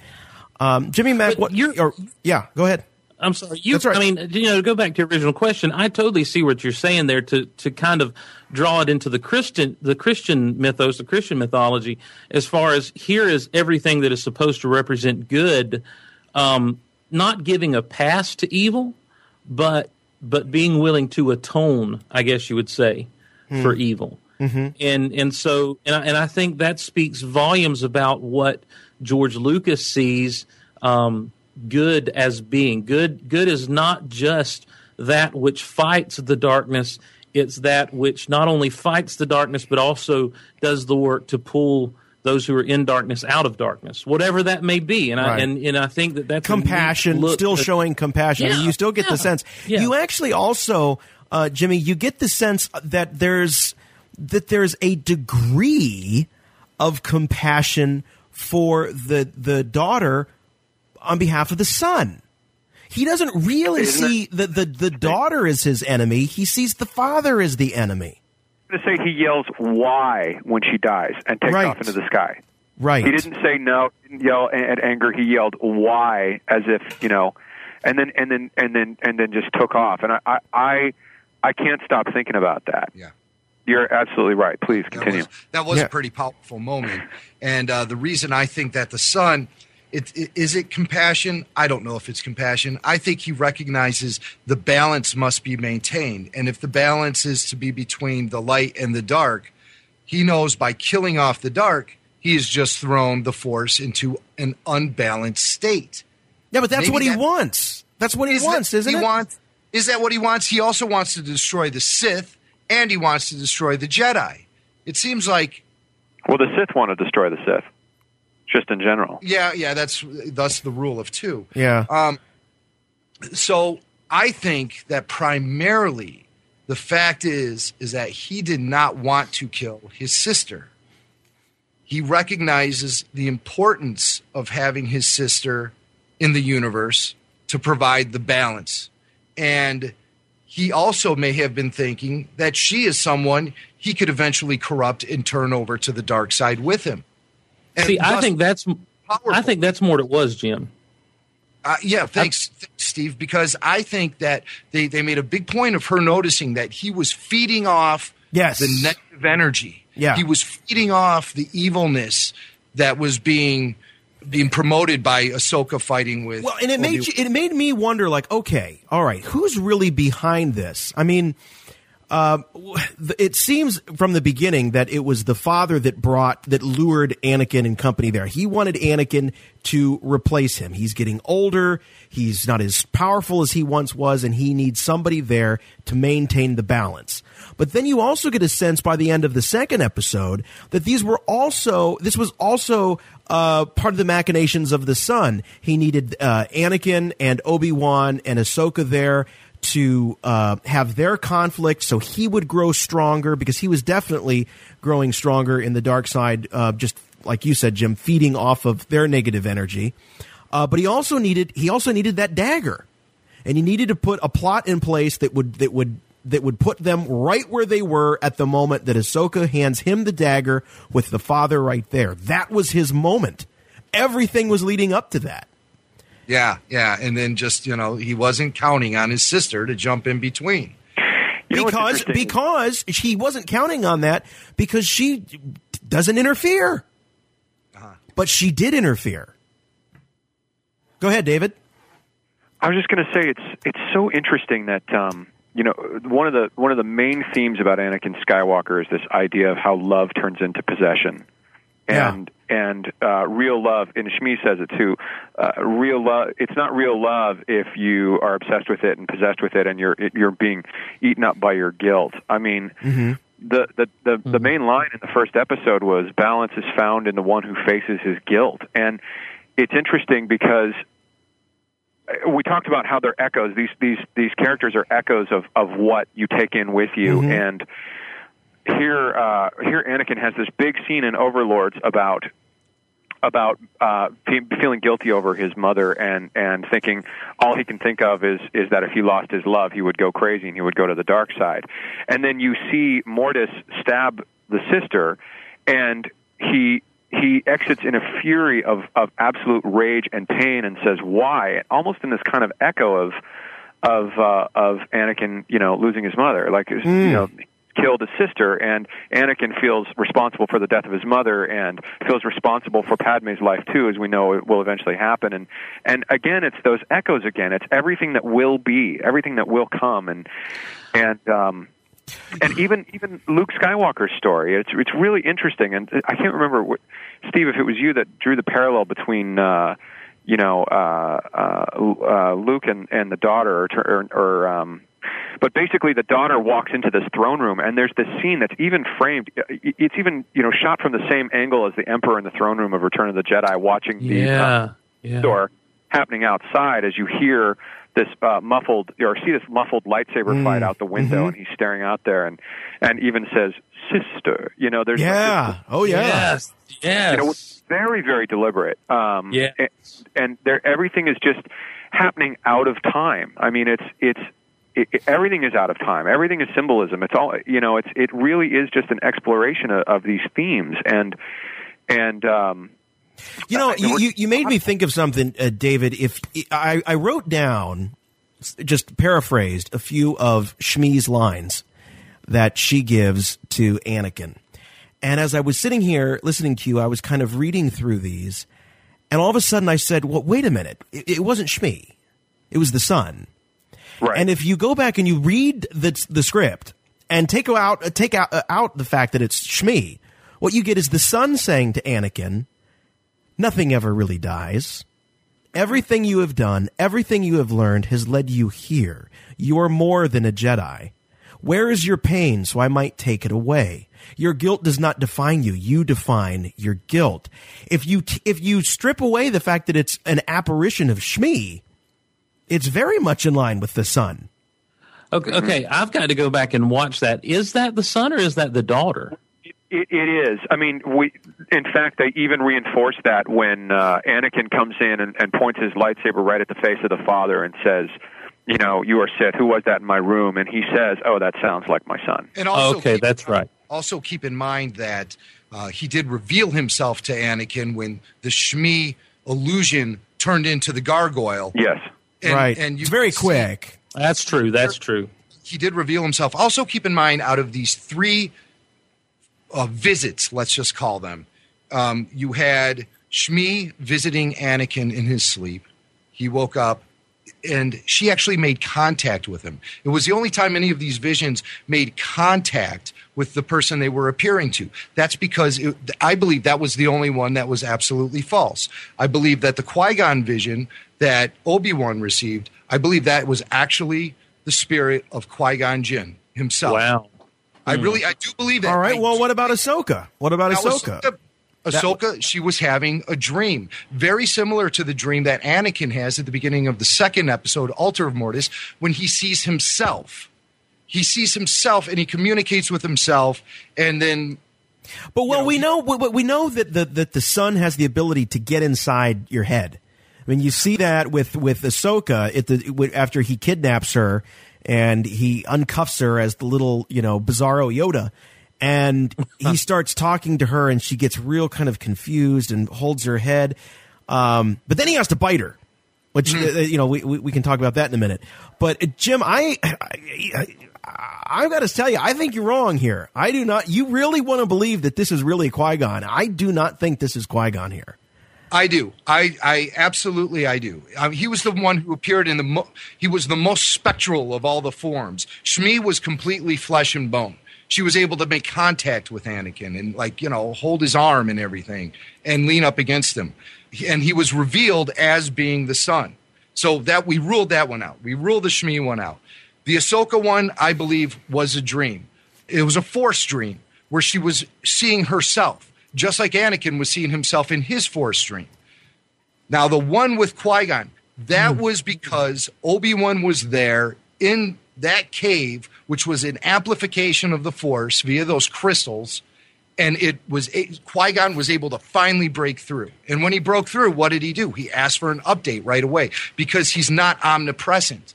S8: Um, Jimmy Mack,
S11: But
S8: what?
S11: you're-
S8: Or, yeah, go ahead.
S11: I'm sorry. You,
S8: That's right.
S11: I mean, you know, to go back to your original question, I totally see what you're saying there. To to kind of draw it into the Christian the Christian mythos, the Christian mythology, as far as here is everything that is supposed to represent good, um, not giving a pass to evil, but but being willing to atone, I guess you would say, for evil.
S8: Mm-hmm.
S11: And and so and I, and I think that speaks volumes about what George Lucas sees um, good as being. Good good is not just that which fights the darkness. It's that which not only fights the darkness but also does the work to pull those who are in darkness out of darkness, whatever that may be. And
S8: Right.
S11: I and, and I think that that's
S8: compassion,
S11: look
S8: still
S11: at-
S8: showing compassion.
S11: Yeah,
S8: you still get
S11: yeah,
S8: the sense.
S11: yeah.
S8: You actually also, uh, Jimmy, you get the sense that there's that there's a degree of compassion for the the daughter on behalf of the son. He doesn't really
S10: Isn't
S8: see the, the, the daughter is his enemy. He sees the father as the enemy.
S10: To say he yells "Why" when she dies and takes
S8: Right.
S10: off into the sky.
S8: Right.
S10: He didn't say no. He didn't yell at anger. He yelled "Why" as if you know, and then and then and then and then just took off. And I I I, I can't stop thinking about that.
S9: Yeah.
S10: You're absolutely right. Please
S9: That
S10: continue.
S9: was, that was
S8: Yeah.
S9: a pretty powerful moment. And uh, the reason I think that the son, it, it, is it compassion? I don't know if it's compassion. I think he recognizes the balance must be maintained. And if the balance is to be between the light and the dark, he knows by killing off the dark, he has just thrown the force into an unbalanced state.
S8: Yeah, but that's
S9: Maybe
S8: what he
S9: that-
S8: wants. That's what he
S9: Is
S8: wants,
S9: that,
S8: isn't
S9: he
S8: it?
S9: Wants, is that what he wants? He also wants to destroy the Sith, and he wants to destroy the Jedi. It seems like
S10: Well, the Sith want to destroy the Sith, just in general.
S9: Yeah, yeah, that's thus the rule of two.
S8: yeah.
S9: Um, so I think that primarily the fact is is that he did not want to kill his sister. He recognizes the importance of having his sister in the universe to provide the balance. And he also may have been thinking that she is someone he could eventually corrupt and turn over to the dark side with him. And
S11: See, I think that's I think that's more what it was, Jim.
S9: Uh, yeah, thanks, thanks, Steve. Because I think that they, they made a big point of her noticing that he was feeding off
S8: Yes.
S9: the negative energy.
S8: Yeah.
S9: he was feeding off the evilness that was being being promoted by Ahsoka fighting with.
S8: Well, and it made you, it made me wonder, like, okay, all right, who's really behind this? I mean, uh, it seems from the beginning that it was the father that brought that lured Anakin and company there. He wanted Anakin to replace him. He's getting older. He's not as powerful as he once was, and he needs somebody there to maintain the balance. But then you also get a sense by the end of the second episode that these were also this was also uh, part of the machinations of the son. He needed uh, Anakin and Obi Wan and Ahsoka there to uh, have their conflict, so he would grow stronger because he was definitely growing stronger in the dark side. Uh, just like you said, Jim, feeding off of their negative energy. Uh, but he also needed he also needed that dagger, and he needed to put a plot in place that would that would that would put them right where they were at the moment that Ahsoka hands him the dagger with the father right there. That was his moment. Everything was leading up to that.
S9: Yeah, yeah, and then just you know he wasn't counting on his sister to jump in between.
S10: You
S8: because because he wasn't counting on that because she doesn't interfere.
S10: Uh-huh.
S8: But she did interfere. Go ahead, David.
S10: I was just going to say it's it's so interesting that um, you know one of the one of the main themes about Anakin Skywalker is this idea of how love turns into possession,
S8: Yeah.
S10: and and uh, real love. And Shmi says it too. Uh, real love. It's not real love if you are obsessed with it and possessed with it, and you're you're being eaten up by your guilt. I mean. The the the, the main line in the first episode was balance is found in the one who faces his guilt, and it's interesting because we talked about how they're echoes. These these these characters are echoes of of what you take in with you, and here uh, here Anakin has this big scene in Overlords about about uh, fe- feeling guilty over his mother and and thinking all he can think of is is that if he lost his love, he would go crazy and he would go to the dark side. And then you see Mortis stab the sister, and he he exits in a fury of of absolute rage and pain and says why, almost in this kind of echo of of uh, of Anakin, you know, losing his mother, like you know killed his sister, and Anakin feels responsible for the death of his mother, and feels responsible for Padme's life too, as we know it will eventually happen. And and again, it's those echoes again. It's everything that will be, everything that will come, and and um, and even even Luke Skywalker's story. It's it's really interesting, and I can't remember, what, Steve, if it was you that drew the parallel between. Uh, you know, uh, uh, uh, Luke and, and the daughter, or, or, or um, but basically the daughter walks into this throne room, and there's this scene that's even framed. It's even you know shot from the same angle as the Emperor in the throne room of Return of the Jedi, watching the uh,
S11: Yeah, yeah.
S10: door. happening outside as you hear this uh, muffled or see this muffled lightsaber
S8: Mm.
S10: fight out the window,
S8: Mhm.
S10: and he's staring out there, and and even says "sister." You know, there's
S8: Yeah. Oh, yeah.
S11: Yes. Yes.
S10: you know, very very deliberate. Um,
S11: Yes.
S10: and, and there everything is just happening out of time. I mean, it's it's. It, it- everything is out of time. Everything is symbolism. It's all you know. It's it really is just an exploration of, of these themes, and and um,
S8: You know, you, you, you made me think of something, uh, David. If I, I wrote down, just paraphrased, a few of Shmi's lines that she gives to Anakin. And as I was sitting here listening to you, I was kind of reading through these, and all of a sudden I said, "Well, wait a minute! It, it wasn't Shmi; it was the son."
S10: Right.
S8: And if you go back and you read the the script and take out uh, take out uh, out the fact that it's Shmi, what you get is the son saying to Anakin, "Nothing ever really dies. Everything you have done, everything you have learned has led you here. You are more than a Jedi. Where is your pain so I might take it away? Your guilt does not define you. You define your guilt. If you t- if you strip away the fact that it's an apparition of Shmi, it's very much in line with the son.
S11: Okay, okay, I've got to go back and watch that. Is that the son or is that the daughter?
S10: It, it is. I mean, we. In fact, they even reinforce that when uh, Anakin comes in and, and points his lightsaber right at the face of the father and says, "You know, you are Sith. Who was that in my room?" And he says, "Oh, that sounds like my son."
S9: And also
S11: okay,
S9: keep-
S11: that's right.
S9: Also, keep in mind that uh, he did reveal himself to Anakin when the Shmi illusion turned into the gargoyle.
S10: Yes.
S9: And,
S8: right.
S9: And you
S8: it's very
S9: see-
S8: quick.
S11: That's true. That's true.
S9: He did reveal himself. Also, keep in mind, out of these three uh, visits, let's just call them, um, you had Shmi visiting Anakin in his sleep. He woke up and she actually made contact with him. It was the only time any of these visions made contact with the person they were appearing to. That's because it, I believe that was the only one that was absolutely false. I believe that the Qui Gon vision that Obi Wan received, I believe that was actually the spirit of Qui Gon Jinn himself.
S11: Wow.
S9: I hmm. really, I do believe that.
S8: All right.
S9: I
S8: Well, what about Ahsoka? What about
S9: now,
S8: Ahsoka?
S9: Ahsoka, Ahsoka, she was having a dream, very similar to the dream that Anakin has at the beginning of the second episode, Altar of Mortis, when he sees himself. He sees himself and he communicates with himself, and then
S8: But well, we know we, we know that the that the son has the ability to get inside your head. I mean, you see that with with Ahsoka at the after he kidnaps her and he uncuffs her as the little you know bizarro Yoda, and he starts talking to her, and she gets real kind of confused and holds her head. Um, but then he has to bite her, which uh, you know we, we we can talk about that in a minute. But uh, Jim, I. I I've got to tell you, I think you're wrong here. I do not. You really want to believe that this is really Qui Gon? I do not think this is Qui Gon here.
S9: I do. I, I absolutely I do. Um, he was the one who appeared in the. Mo- he was the most spectral of all the forms. Shmi was completely flesh and bone. She was able to make contact with Anakin and like you know hold his arm and everything and lean up against him, and he was revealed as being the son. So that we ruled that one out. We ruled the Shmi one out. The Ahsoka one, I believe, was a dream. It was a force dream where she was seeing herself, just like Anakin was seeing himself in his force dream. Now, the one with Qui Gon, that hmm. was because Obi Wan was there in that cave, which was an amplification of the Force via those crystals. And it was Qui Gon was able to finally break through. And when he broke through, what did he do? He asked for an update right away because he's not omnipresent.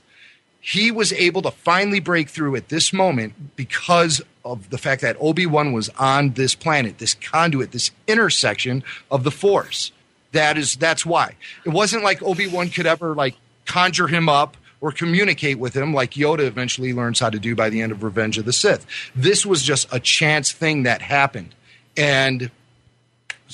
S9: He was able to finally break through at this moment because of the fact that Obi Wan was on this planet, this conduit, this intersection of the Force. That is that's why it wasn't like Obi Wan could ever like conjure him up or communicate with him like Yoda eventually learns how to do by the end of Revenge of the Sith. This was just a chance thing that happened, and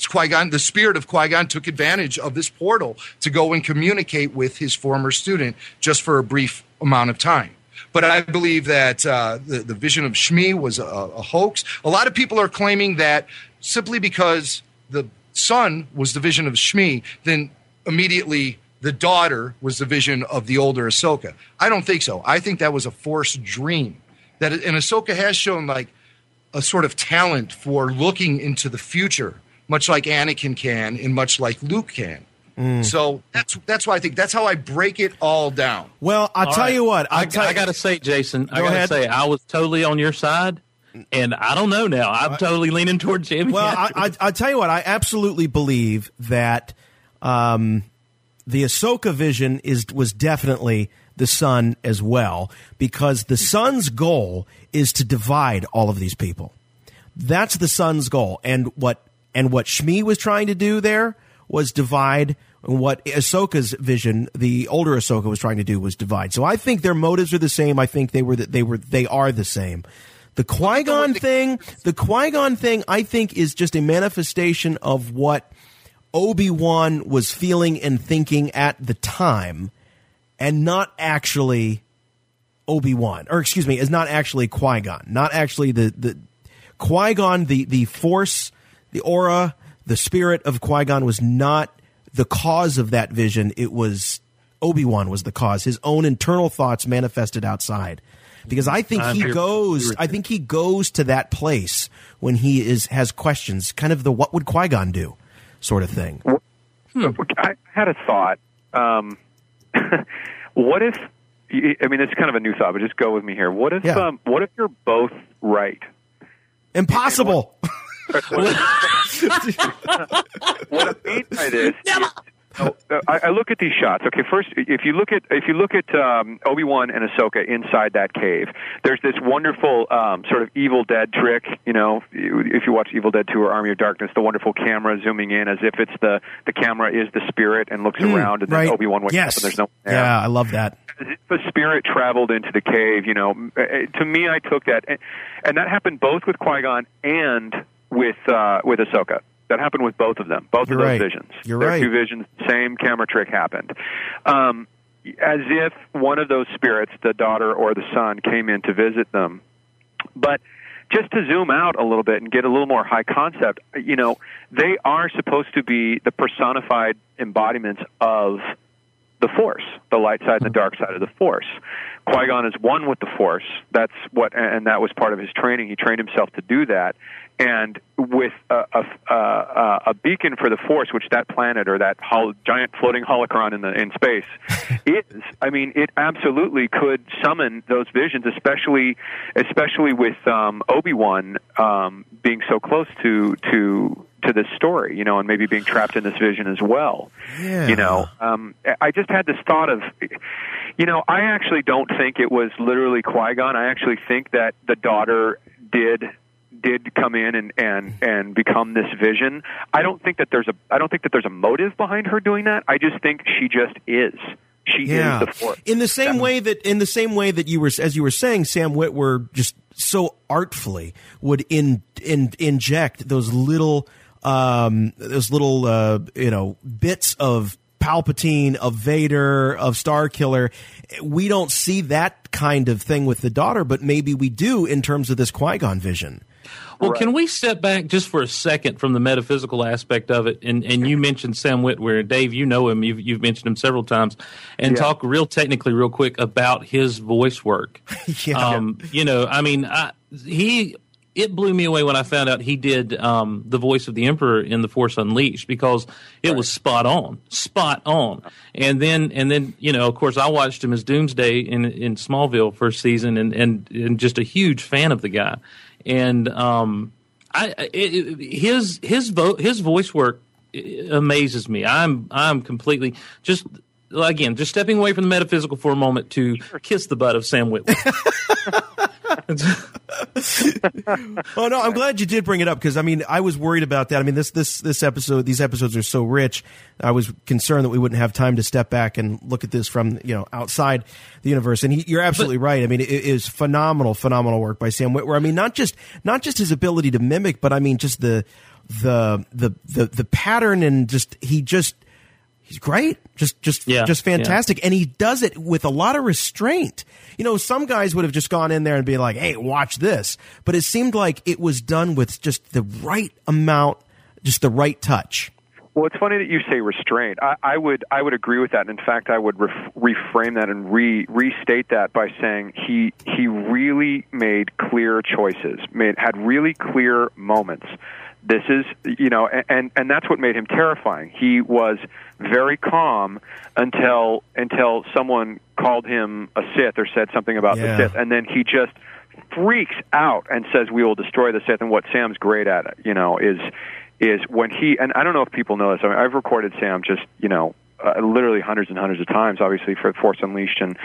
S9: Qui Gon, the spirit of Qui Gon, took advantage of this portal to go and communicate with his former student just for a brief amount of time. But I believe that uh, the, the vision of Shmi was a, a hoax. A lot of people are claiming that simply because the son was the vision of Shmi, then immediately the daughter was the vision of the older Ahsoka. I don't think so. I think that was a forced dream. That and Ahsoka has shown like a sort of talent for looking into the future, much like Anakin can, and much like Luke can.
S8: Mm.
S9: So that's that's why I think that's how I break it all down.
S8: Well, I'll
S11: All
S8: tell
S11: right.
S8: you what.
S11: I,
S8: I'll tell
S11: I got to say, Jason, I got to say, I was totally on your side, and I don't know now. I'm totally leaning towards Jamie.
S8: Well, I, I, I tell you what, I absolutely believe that um, the Ahsoka vision is was definitely the son as well, because the son's goal is to divide all of these people. That's the son's goal, and what and what Shmi was trying to do there was divide. And what Ahsoka's vision, the older Ahsoka, was trying to do was divide. So I think their motives are the same. I think they were that they were they are the same. The Qui Gon thing, the Qui Gon thing, I think is just a manifestation of what Obi Wan was feeling and thinking at the time, and not actually Obi Wan, or excuse me, is not actually Qui Gon, not actually the the Qui Gon, the the Force, the aura, the spirit of Qui Gon was not the cause of that vision. It was Obi Wan was the cause. His own internal thoughts manifested outside. Because I think he goes, I think he goes to that place when he is has questions, kind of the what would Qui Gon do, sort of thing.
S10: I had a thought. Um, what if? I mean, it's kind of a new thought, but just go with me here. What if?
S8: Yeah.
S10: Um, what if you're both right?
S8: Impossible.
S10: what I mean by this, is- oh, uh, I, I look at these shots. Okay, first, if you look at if you look at um, Obi Wan and Ahsoka inside that cave, there's this wonderful um, sort of Evil Dead trick. You know, if you watch Evil Dead Two or Army of Darkness, the wonderful camera zooming in as if it's the the camera is the spirit and looks
S8: Mm,
S10: around, and then
S8: right.
S10: Obi Wan wakes
S8: yes.
S10: up and there's no one there
S8: Yeah, I love that.
S10: if a spirit traveled into the cave, you know, uh, to me, I took that, and, and that happened both with Qui Gon and with uh, with Ahsoka. That happened with both of them, both
S8: You're
S10: of those
S8: right.
S10: visions.
S8: You're
S10: Their
S8: right.
S10: Two visions, same camera trick happened. Um, as if one of those spirits, the daughter or the son, came in to visit them. But just to zoom out a little bit and get a little more high concept, you know, they are supposed to be the personified embodiments of the Force, the light side and the dark side of the Force. Qui Gon is one with the Force. That's what, and that was part of his training. He trained himself to do that. And with a, a, a, a beacon for the Force, which that planet or that hol- giant floating holocron in the in space is, I mean, it absolutely could summon those visions, especially especially with um, Obi Wan um, being so close to to to this story, you know, and maybe being trapped in this vision as well.
S8: Yeah.
S10: You know, um, I just had this thought of, you know, I actually don't think it was literally Qui Gon. I actually think that the daughter did did come in and and and become this vision. I don't think that there's a I don't think that there's a motive behind her doing that. I just think she just is. She
S8: yeah.
S10: is the force.
S8: In the same way that, in the same way that you were, as you were saying, Sam Witwer just so artfully would in, in inject those little, um, those little, uh, you know, bits of Palpatine, of Vader, of Star Killer. We don't see that kind of thing with the daughter, but maybe we do in terms of this Qui Gon vision.
S11: Well, can we step back just for a second from the metaphysical aspect of it? And and you mentioned Sam Witwer, Dave. You know him. You've you've mentioned him several times, and
S10: Yeah.
S11: talk real technically, real quick about his voice work.
S8: Yeah.
S11: Um, you know, I mean, I, he it blew me away when I found out he did um, the voice of the Emperor in The Force Unleashed because it was spot on, spot on. And then and then you know, of course, I watched him as Doomsday in in Smallville first season, and and, and just a huge fan of the guy. And um, I it, his his vo- his voice work amazes me. I'm I'm completely just again just stepping away from the metaphysical for a moment to kiss the butt of Sam Witwer.
S8: Oh no, I'm glad you did bring it up because I mean I was worried about that. I mean this this this episode these episodes are so rich. I was concerned that we wouldn't have time to step back and look at this from you know outside the universe. And he, you're absolutely right. I mean it is phenomenal, phenomenal work by Sam Witwer. I mean not just not just his ability to mimic, but I mean just the the the the, the pattern and just he just he's great. Just just
S11: Yeah,
S8: just fantastic. And he does it with a lot of restraint. You know some guys would have just gone in there and be like hey watch this. But it seemed like it was done with just the right amount just the right touch.
S10: Well, it's funny that you say restraint. I, I would I would agree with that. And in fact, I would ref- reframe that and re restate that by saying he he really made clear choices, made had really clear moments this is you know and and that's what made him terrifying. He was very calm until until someone called him a sith or said something about
S8: Yeah.
S10: the sith. And then he just freaks out and says we will destroy the sith. And what sam's great at you know is is when he and i don't know if people know this. I mean i've recorded sam just you know uh, literally hundreds and hundreds of times obviously for force unleashed and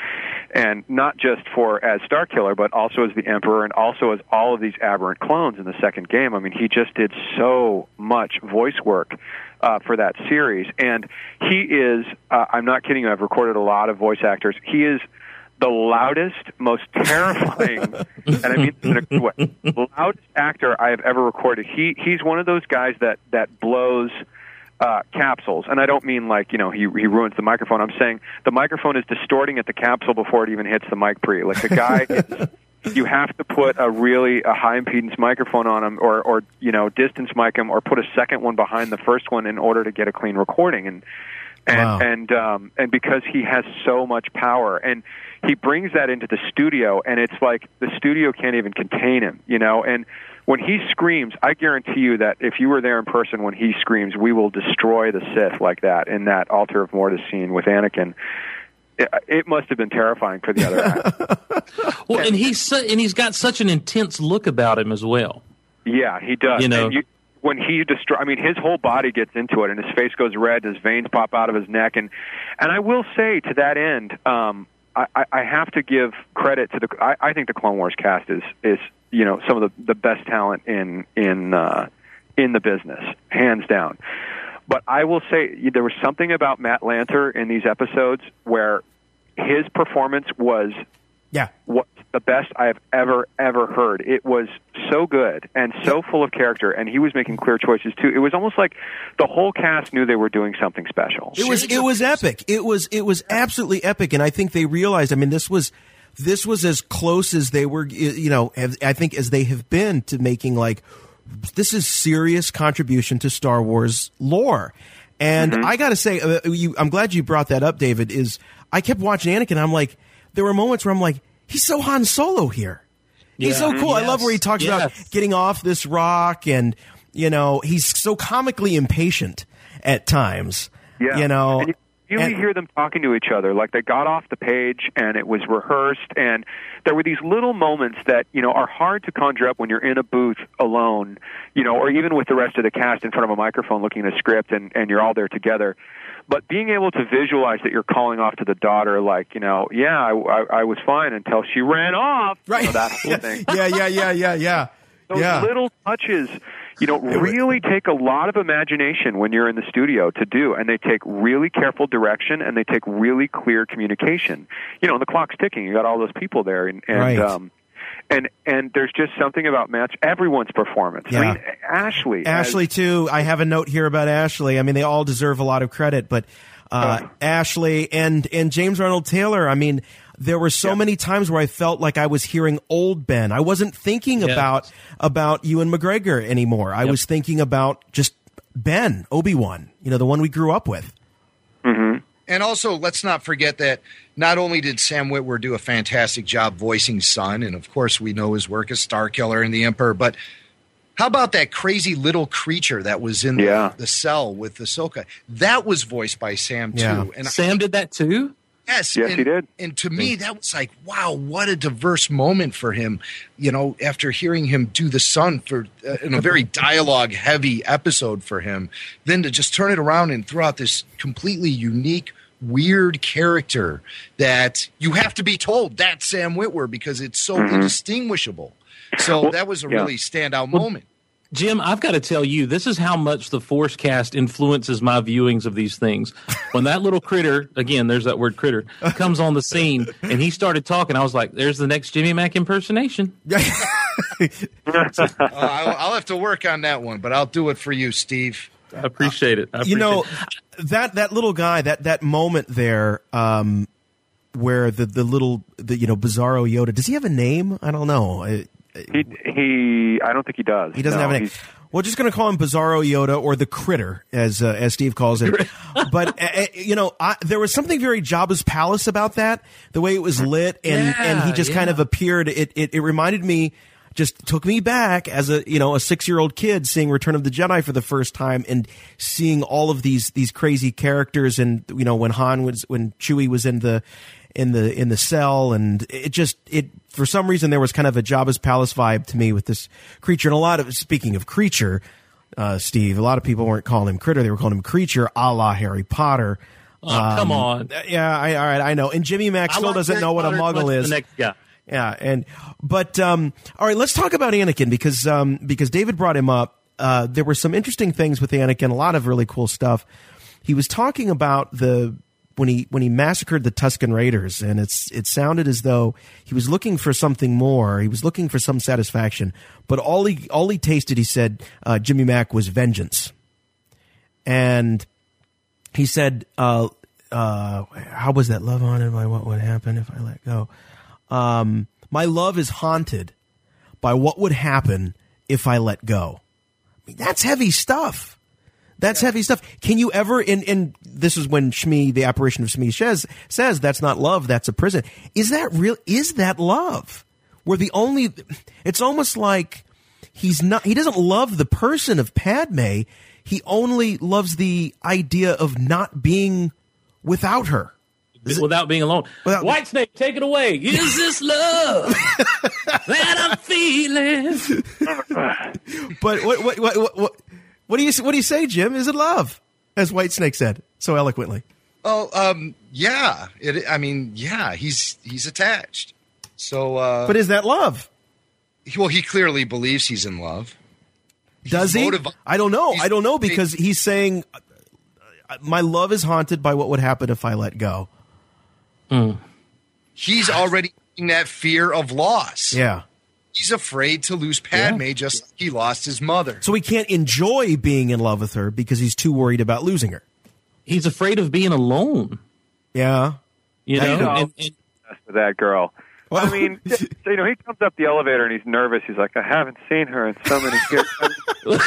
S10: and not just for as Star Killer, but also as the Emperor, and also as all of these aberrant clones in the second game. I mean, he just did so much voice work uh, for that series, and he is. Uh, I'm not kidding you. I've recorded a lot of voice actors. He is the loudest, most terrifying, and I mean in a good way, loudest actor I have ever recorded. He he's one of those guys that that blows uh, capsules, and I don't mean like you know he he ruins the microphone. I'm saying the microphone is distorting at the capsule before it even hits the mic pre. Like the guy, is, you have to put a really a high impedance microphone on him, or or you know distance mic him, or put a second one behind the first one in order to get a clean recording. And and
S8: Wow.
S10: and um, and because he has so much power, and he brings that into the studio, and it's like the studio can't even contain him, you know, and when he screams, I guarantee you that if you were there in person when he screams, we will destroy the Sith like that in that altar of Mortis scene with Anakin. It, it must have been terrifying for the other actor.
S11: Well, and he's su- and he's got such an intense look about him as well.
S10: Yeah, he does.
S11: You know-
S10: And you, when he destroy, I mean, his whole body gets into it, and his face goes red, his veins pop out of his neck, and and I will say to that end, um, I, I- I have to give credit to the. I, I think the Clone Wars cast is is you know some of the the best talent in in uh, in the business, hands down. But I will say there was something about Matt Lanter in these episodes where his performance was
S8: Yeah.
S10: what the best I have ever ever heard. It was so good and so full of character, and he was making clear choices too. It was almost like the whole cast knew they were doing something special.
S8: It was it was epic. It was it was absolutely epic, and I think they realized. I mean, this was this was as close as they were. You know, I think as they have been to making like this is serious contribution to Star Wars lore. And
S10: Mm-hmm.
S8: I got to say, uh, you, I'm glad you brought that up, David. Is I kept watching Anakin. I'm like, there were moments where I'm like, he's so Han Solo here. He's so
S11: Yeah.
S8: cool. I love where he talks about getting off this rock, and you know, he's so comically impatient at times.
S10: Yeah.
S8: You know,
S10: And you really
S8: and-
S10: hear them talking to each other. Like they got off the page and it was rehearsed and there were these little moments that, you know, are hard to conjure up when you're in a booth alone, you know, or even with the rest of the cast in front of a microphone looking at a script and, and you're all there together. But being able to visualize that you're calling off to the daughter, like, you know, yeah, I, I, I was fine until she ran off.
S8: right?
S10: You know, that whole thing.
S8: yeah, yeah, yeah, yeah, yeah.
S10: Those
S8: yeah.
S10: little touches, you know, really take a lot of imagination when you're in the studio to do, and they take really careful direction and they take really clear communication. You know, and the clock's ticking. You got all those people there, and and
S8: Right.
S10: um, and and there's just something about Matt's everyone's performance.
S8: Yeah.
S10: I mean, Ashley, as-
S8: Ashley too. I have a note here about Ashley. I mean, they all deserve a lot of credit, but uh, Ashley and and James Arnold Taylor. I mean, there were so many times where I felt like I was hearing old Ben. I wasn't thinking
S11: Yes.
S8: about about Ewan McGregor anymore. I was thinking about just Ben Obi Wan. You know, the one we grew up with. Mm-hmm.
S9: And also, let's not forget that not only did Sam Witwer do a fantastic job voicing Son, and of course we know his work as Star Killer and the Emperor, but how about that crazy little creature that was in
S10: Yeah.
S9: the, the cell with Ahsoka? That was voiced by Sam too.
S8: Yeah.
S9: And
S11: Sam did that too.
S9: Yes,
S10: Yes,
S9: and,
S10: he did.
S9: And to me, that was like, wow, what a diverse moment for him. You know, after hearing him do the Son for uh, in a very dialogue-heavy episode for him, then to just turn it around and throw out this completely unique, weird character that you have to be told that's Sam Witwer because it's so indistinguishable. So that was a
S10: yeah.
S9: really standout moment.
S11: Jim, I've got to tell you, this is how much the Force cast influences my viewings of these things. When that little critter, again, there's that word critter, comes on the scene and he started talking, I was like, there's the next Jimmy Mack impersonation.
S9: Uh, I'll, I'll have to work on that one, but I'll do it for you, Steve.
S11: I appreciate it. I
S8: you know
S11: appreciate
S8: that that little guy that that moment there um where the the little the you know bizarro yoda does he have a name i don't know I-
S10: he he. I don't think he does.
S8: he doesn't
S10: No,
S8: have
S10: any.
S8: we're just going to call him bizarro yoda or the critter as uh, as steve calls it but uh, uh, you know I, there was something very jabba's palace about that the way it was lit and
S11: Yeah,
S8: and he just kind of appeared it, it it reminded me just took me back as a you know a six year old kid seeing Return of the Jedi for the first time and seeing all of these these crazy characters and you know when Han was when Chewie was in the in the in the cell and it just it for some reason there was kind of a Jabba's palace vibe to me with this creature and a lot of speaking of creature uh, Steve a lot of people weren't calling him critter they were calling him creature a la Harry Potter
S11: Oh, come
S8: Um,
S11: on.
S8: yeah I, all right I know and Jimmy Mack still
S11: like
S8: doesn't
S11: Harry
S8: know what a
S11: Potter
S8: muggle is
S11: next guy.
S8: yeah, and but um, all right, let's talk about Anakin because um, because David brought him up. Uh, there were some interesting things with Anakin, a lot of really cool stuff. He was talking about the when he when he massacred the Tusken Raiders, and it's it sounded as though he was looking for something more. He was looking for some satisfaction, but all he all he tasted, he said, uh, Jimmy Mack was vengeance, and he said, uh, uh, "How was that love haunted by what would happen if I let go?" Um, my love is haunted by what would happen if I let go. I mean, that's heavy stuff. That's heavy stuff. Can you ever? And and this is when Shmi, the apparition of Shmi, says says that's not love. That's a prison. Is that real? Is that love? Where the only, it's almost like he's not. He doesn't love the person of Padme. He only loves the idea of not being without her.
S11: Without being alone.
S8: Without-
S11: Whitesnake, take it away. Is this love that I'm feeling?
S8: But what what what what what, what do you what do you say, Jim? Is it love? As Whitesnake said so eloquently.
S9: Oh, um, yeah. It, I mean, yeah. He's he's attached. So, uh,
S8: But is that love?
S9: well, he clearly believes he's in love.
S8: Does he?
S9: motiv-
S8: I don't know. I don't know because he's saying uh, my love is haunted by what would happen if I let go.
S9: He's already in that fear of loss.
S8: Yeah.
S9: He's afraid to lose Padme, just like he lost his mother.
S8: So he can't enjoy being in love with her because he's too worried about losing her.
S11: He's afraid of being alone.
S8: Yeah.
S11: You know,
S10: know.
S11: And, and
S10: for that girl.
S8: Well-
S10: I mean, so, you know, he comes up the elevator and he's nervous. He's like, I haven't seen her in so many years.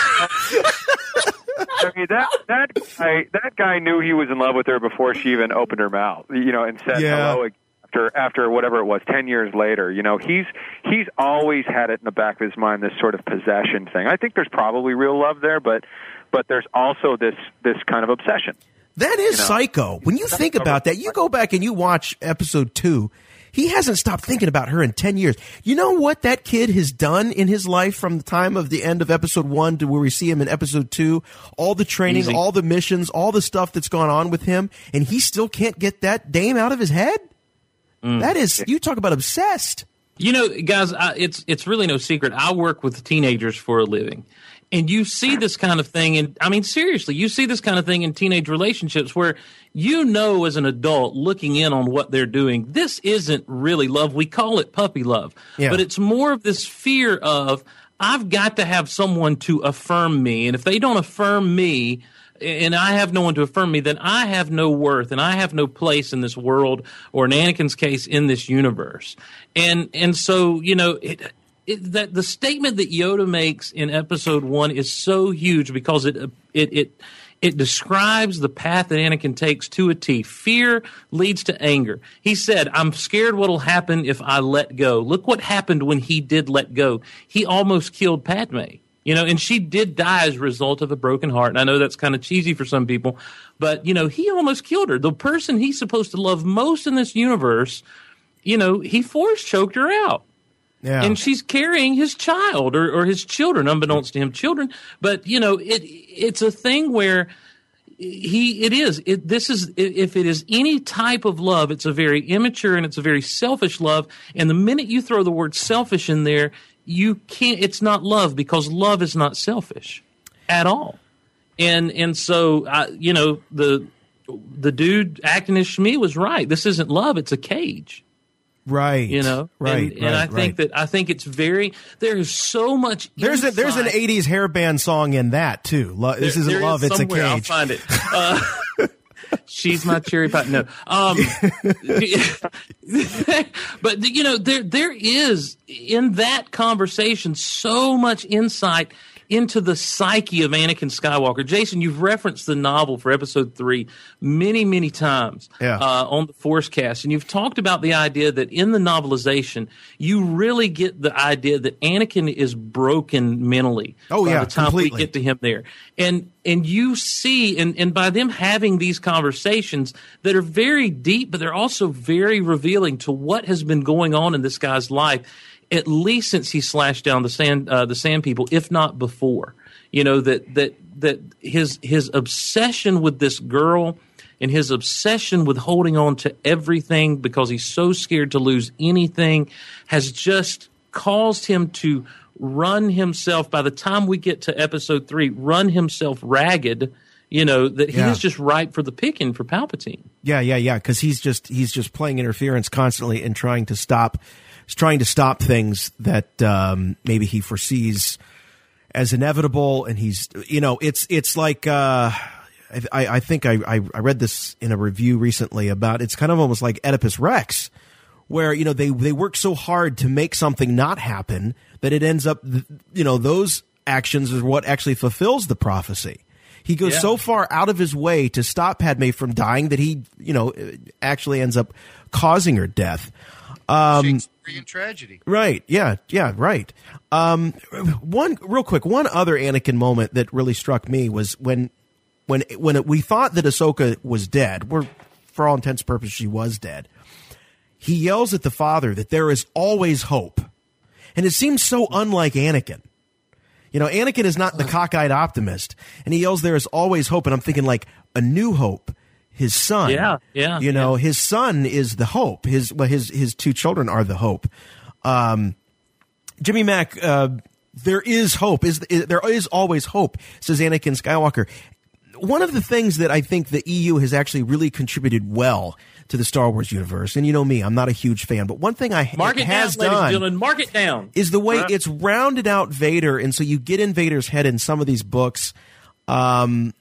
S10: I mean, that that guy that guy knew he was in love with her before she even opened her mouth. You know, and said
S8: Yeah.
S10: hello after after whatever it was, ten years later. You know, he's he's always had it in the back of his mind this sort of possession thing. I think there's probably real love there, but but there's also this this kind of obsession.
S8: That is
S10: You know.
S8: psycho. When you think about that, you go back and you watch episode two. He hasn't stopped thinking about her in 10 years. You know what that kid has done in his life from the time of the end of episode one to where we see him in episode two? All the training,
S11: Easy.
S8: all the missions, all the stuff that's gone on with him, and he still can't get that dame out of his head? Mm. That is, you talk about obsessed.
S11: You know, guys, I, it's it's really no secret. I work with teenagers for a living, and you see this kind of thing. And I mean, seriously, you see this kind of thing in teenage relationships where you know, as an adult, looking in on what they're doing, this isn't really love. We call it puppy love,
S8: Yeah.
S11: but it's more of this fear of I've got to have someone to affirm me, and if they don't affirm me, and I have no one to affirm me, then I have no worth and I have no place in this world, or in Anakin's case, in this universe. And and so you know it. It, that the statement that Yoda makes in Episode One is so huge because it it it it describes the path that Anakin takes to a T. Fear leads to anger. He said, "I'm scared what'll happen if I let go." Look what happened when he did let go. He almost killed Padme. You know, and she did die as a result of a broken heart. And I know that's kind of cheesy for some people, but you know, he almost killed her. The person he's supposed to love most in this universe, you know, he force choked her out.
S8: Yeah.
S11: And she's carrying his child or, or his children, unbeknownst to him, children. But you know, it it's a thing where he it is it, this is if it is any type of love it's a very immature and it's a very selfish love and the minute you throw the word selfish in there you can't it's not love because love is not selfish at all and and so I, you know the the dude acting as Shmi was right this isn't love it's a cage
S8: right.
S11: you know
S8: Right.
S11: and, and i think
S8: right.
S11: that i think it's very there is so much
S8: There's a, there's an 80s hair band song in that too. Lo- this
S11: there-
S8: isn't
S11: there
S8: love,
S11: is
S8: it's a
S11: somewhere. I'll find it. Uh, she's my cherry pie. No, um, but you know there there is in that conversation so much insight into the psyche of Anakin Skywalker. Jason, you've referenced the novel for episode three many, many times
S8: Yeah.
S11: uh, on the Forcecast, and you've talked about the idea that in the novelization, you really get the idea that Anakin is broken mentally.
S8: Oh,
S11: by
S8: yeah,
S11: the time
S8: completely.
S11: we get to him there, and and you see, and and by them having these conversations that are very deep, but they're also very revealing to what has been going on in this guy's life at least since he slashed down the sand uh, the sand people, if not before. You know that that that his his obsession with this girl and his obsession with holding on to everything because he's so scared to lose anything has just caused him to run himself by the time we get to episode 3 run himself ragged you know that he
S8: Yeah.
S11: is just ripe for the picking for palpatine
S8: Yeah, yeah, yeah. Because he's just he's just playing interference constantly and trying to stop, he's trying to stop things that um, maybe he foresees as inevitable. And he's you know it's it's like uh, I, I think I, I I read this in a review recently about it's kind of almost like Oedipus Rex, where you know they they work so hard to make something not happen that it ends up you know those actions is what actually fulfills the prophecy. He goes
S11: Yeah.
S8: so far out of his way to stop Padme from dying that he, you know, actually ends up causing her death. Um,
S9: Shakespearean tragedy.
S8: Right. Yeah. Yeah. Right. Um, one real quick. One other Anakin moment that really struck me was when, when, when it, we thought that Ahsoka was dead. We're, for all intents and purposes, she was dead. He yells at the father that there is always hope, and it seems so unlike Anakin. You know, Anakin is not the cockeyed optimist, and he yells, "There is always hope." And I'm thinking, like a new hope. His son,
S11: Yeah, yeah,
S8: you know, his son is the hope. His well, his his two children are the hope. Um, Jimmy Mack, uh, there is hope. Is, is there is always hope? Says Anakin Skywalker. One of the things that I think the EU has actually really contributed well to the Star Wars universe, and you know me, I'm not a huge fan, but one thing I
S11: mark it
S8: has
S11: down
S8: done
S11: and mark it down
S8: is the way
S11: Right.
S8: it's rounded out Vader, and so you get in Vader's head in some of these books, um,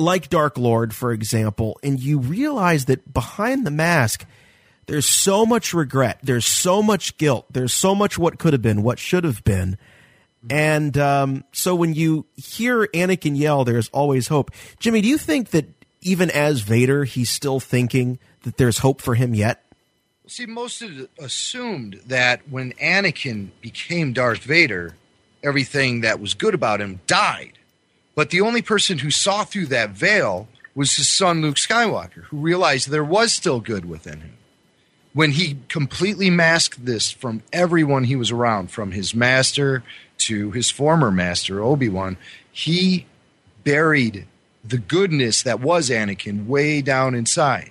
S8: like Dark Lord, for example, and you realize that behind the mask, there's so much regret, there's so much guilt, there's so much what could have been, what should have been. And um, so when you hear Anakin yell, there's always hope. Jimmy, do you think that even as Vader, he's still thinking that there's hope for him yet?
S9: See, most assumed that when Anakin became Darth Vader, everything that was good about him died. But the only person who saw through that veil was his son Luke Skywalker, who realized there was still good within him. When he completely masked this from everyone he was around, from his master to his former master, Obi Wan, he buried the goodness that was Anakin way down inside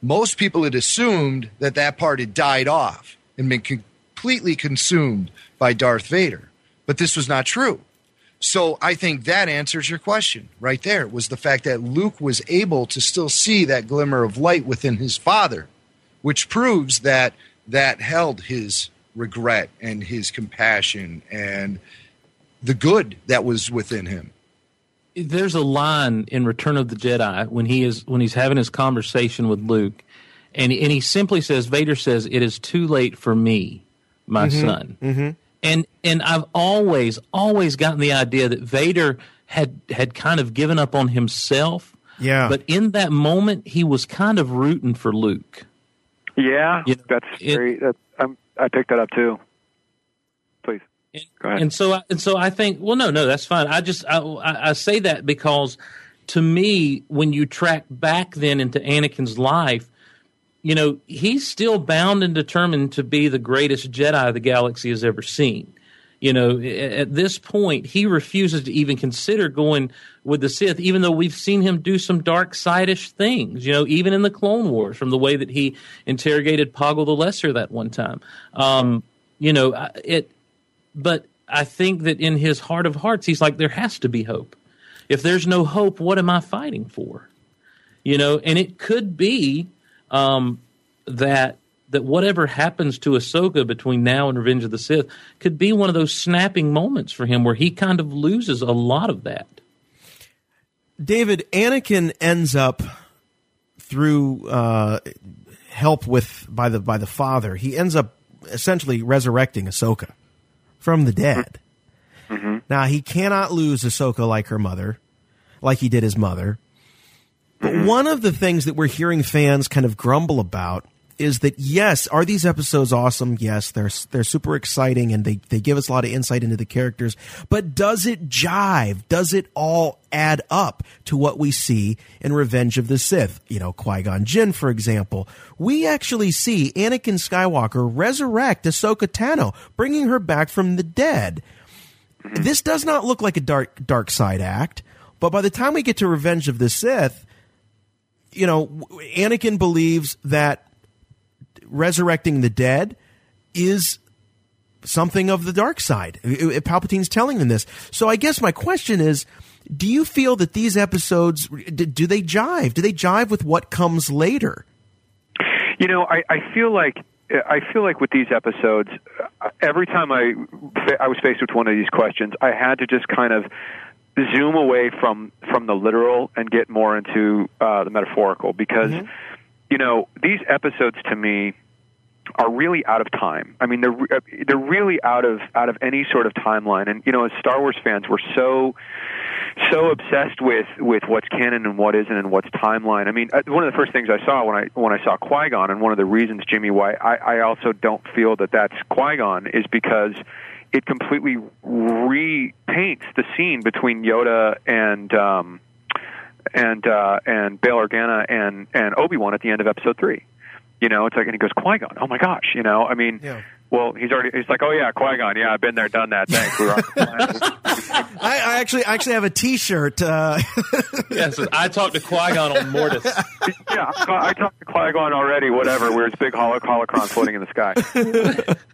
S9: most people had assumed that that part had died off and been completely consumed by Darth Vader. But this was not true. So I think that answers your question right there was the fact that Luke was able to still see that glimmer of light within his father, which proves that that held his regret and his compassion and the good that was within him.
S11: there's a line in Return of the Jedi when he is when he's having his conversation with Luke, and and he simply says, Vader says, "It is too late for me, my son."
S8: Mm-hmm.
S11: And and I've always always gotten the idea that Vader had had kind of given up on himself.
S8: Yeah.
S11: But in that moment, he was kind of rooting for Luke.
S10: Yeah,
S11: You know,
S10: that's
S11: it-
S10: very. That, I'm, I picked that up too. Please go ahead.
S11: And so, I, and so I think, well, no, no, that's fine. I just, I, I I say that because to me, when you track back then into Anakin's life, you know, he's still bound and determined to be the greatest Jedi the galaxy has ever seen. You know, at this point, he refuses to even consider going with the Sith, even though we've seen him do some dark side-ish things. You know, even in the Clone Wars, from the way that he interrogated Poggle the Lesser that one time. Um, you know, it. But I think that in his heart of hearts, he's like, there has to be hope. If there's no hope, what am I fighting for? You know, and it could be um, that that whatever happens to Ahsoka between now and Revenge of the Sith could be one of those snapping moments for him where he kind of loses a lot of that.
S8: David, Anakin ends up through uh, help with by the by the father. He ends up essentially resurrecting Ahsoka from the dead. Now Now he cannot lose Ahsoka like her mother, like he did his mother. But one of the things that we're hearing fans kind of grumble about is that yes, are these episodes awesome? Yes, they're they're super exciting and they they give us a lot of insight into the characters. But does it jive? Does it all add up to what we see in Revenge of the Sith? You know, Qui Gon Jinn, for example. We actually see Anakin Skywalker resurrect Ahsoka Tano, bringing her back from the dead. Mm-hmm. This does not look like a dark dark side act, but by the time we get to Revenge of the Sith, you know, Anakin believes that resurrecting the dead is something of the dark side. Palpatine's telling them this. So I guess my question is, do you feel that these episodes do they jive? Do they jive with what comes later?
S10: You know, I, I feel like I feel like with these episodes, every time I I was faced with one of these questions, I had to just kind of zoom away from from the literal and get more into uh, the metaphorical because mm-hmm. you know these episodes to me are really out of time. I mean, they're they're really out of out of any sort of timeline. And you know, as Star Wars fans, we're so so obsessed with with what's canon and what isn't and what's timeline. I mean, uh, one of the first things I saw when I when I saw Qui Gon, and one of the reasons, Jimmy, why I, I also don't feel that that's Qui Gon is because it completely repaints the scene between Yoda and um, and uh, and Bail Organa and and Obi Wan at the end of Episode three. You know, it's like, and he goes, Qui Gon. Oh my gosh, you know, I mean, yeah. Well, he's already, he's like, oh yeah, Qui Gon. Yeah, I've been there, done that. Thanks. We
S8: I, I, actually, I actually have a T-shirt. Uh...
S11: yes, I talked to Qui Gon on Mortis.
S10: yeah, I talked to Qui Gon already. Whatever. We're his big holo- holocron floating in the sky.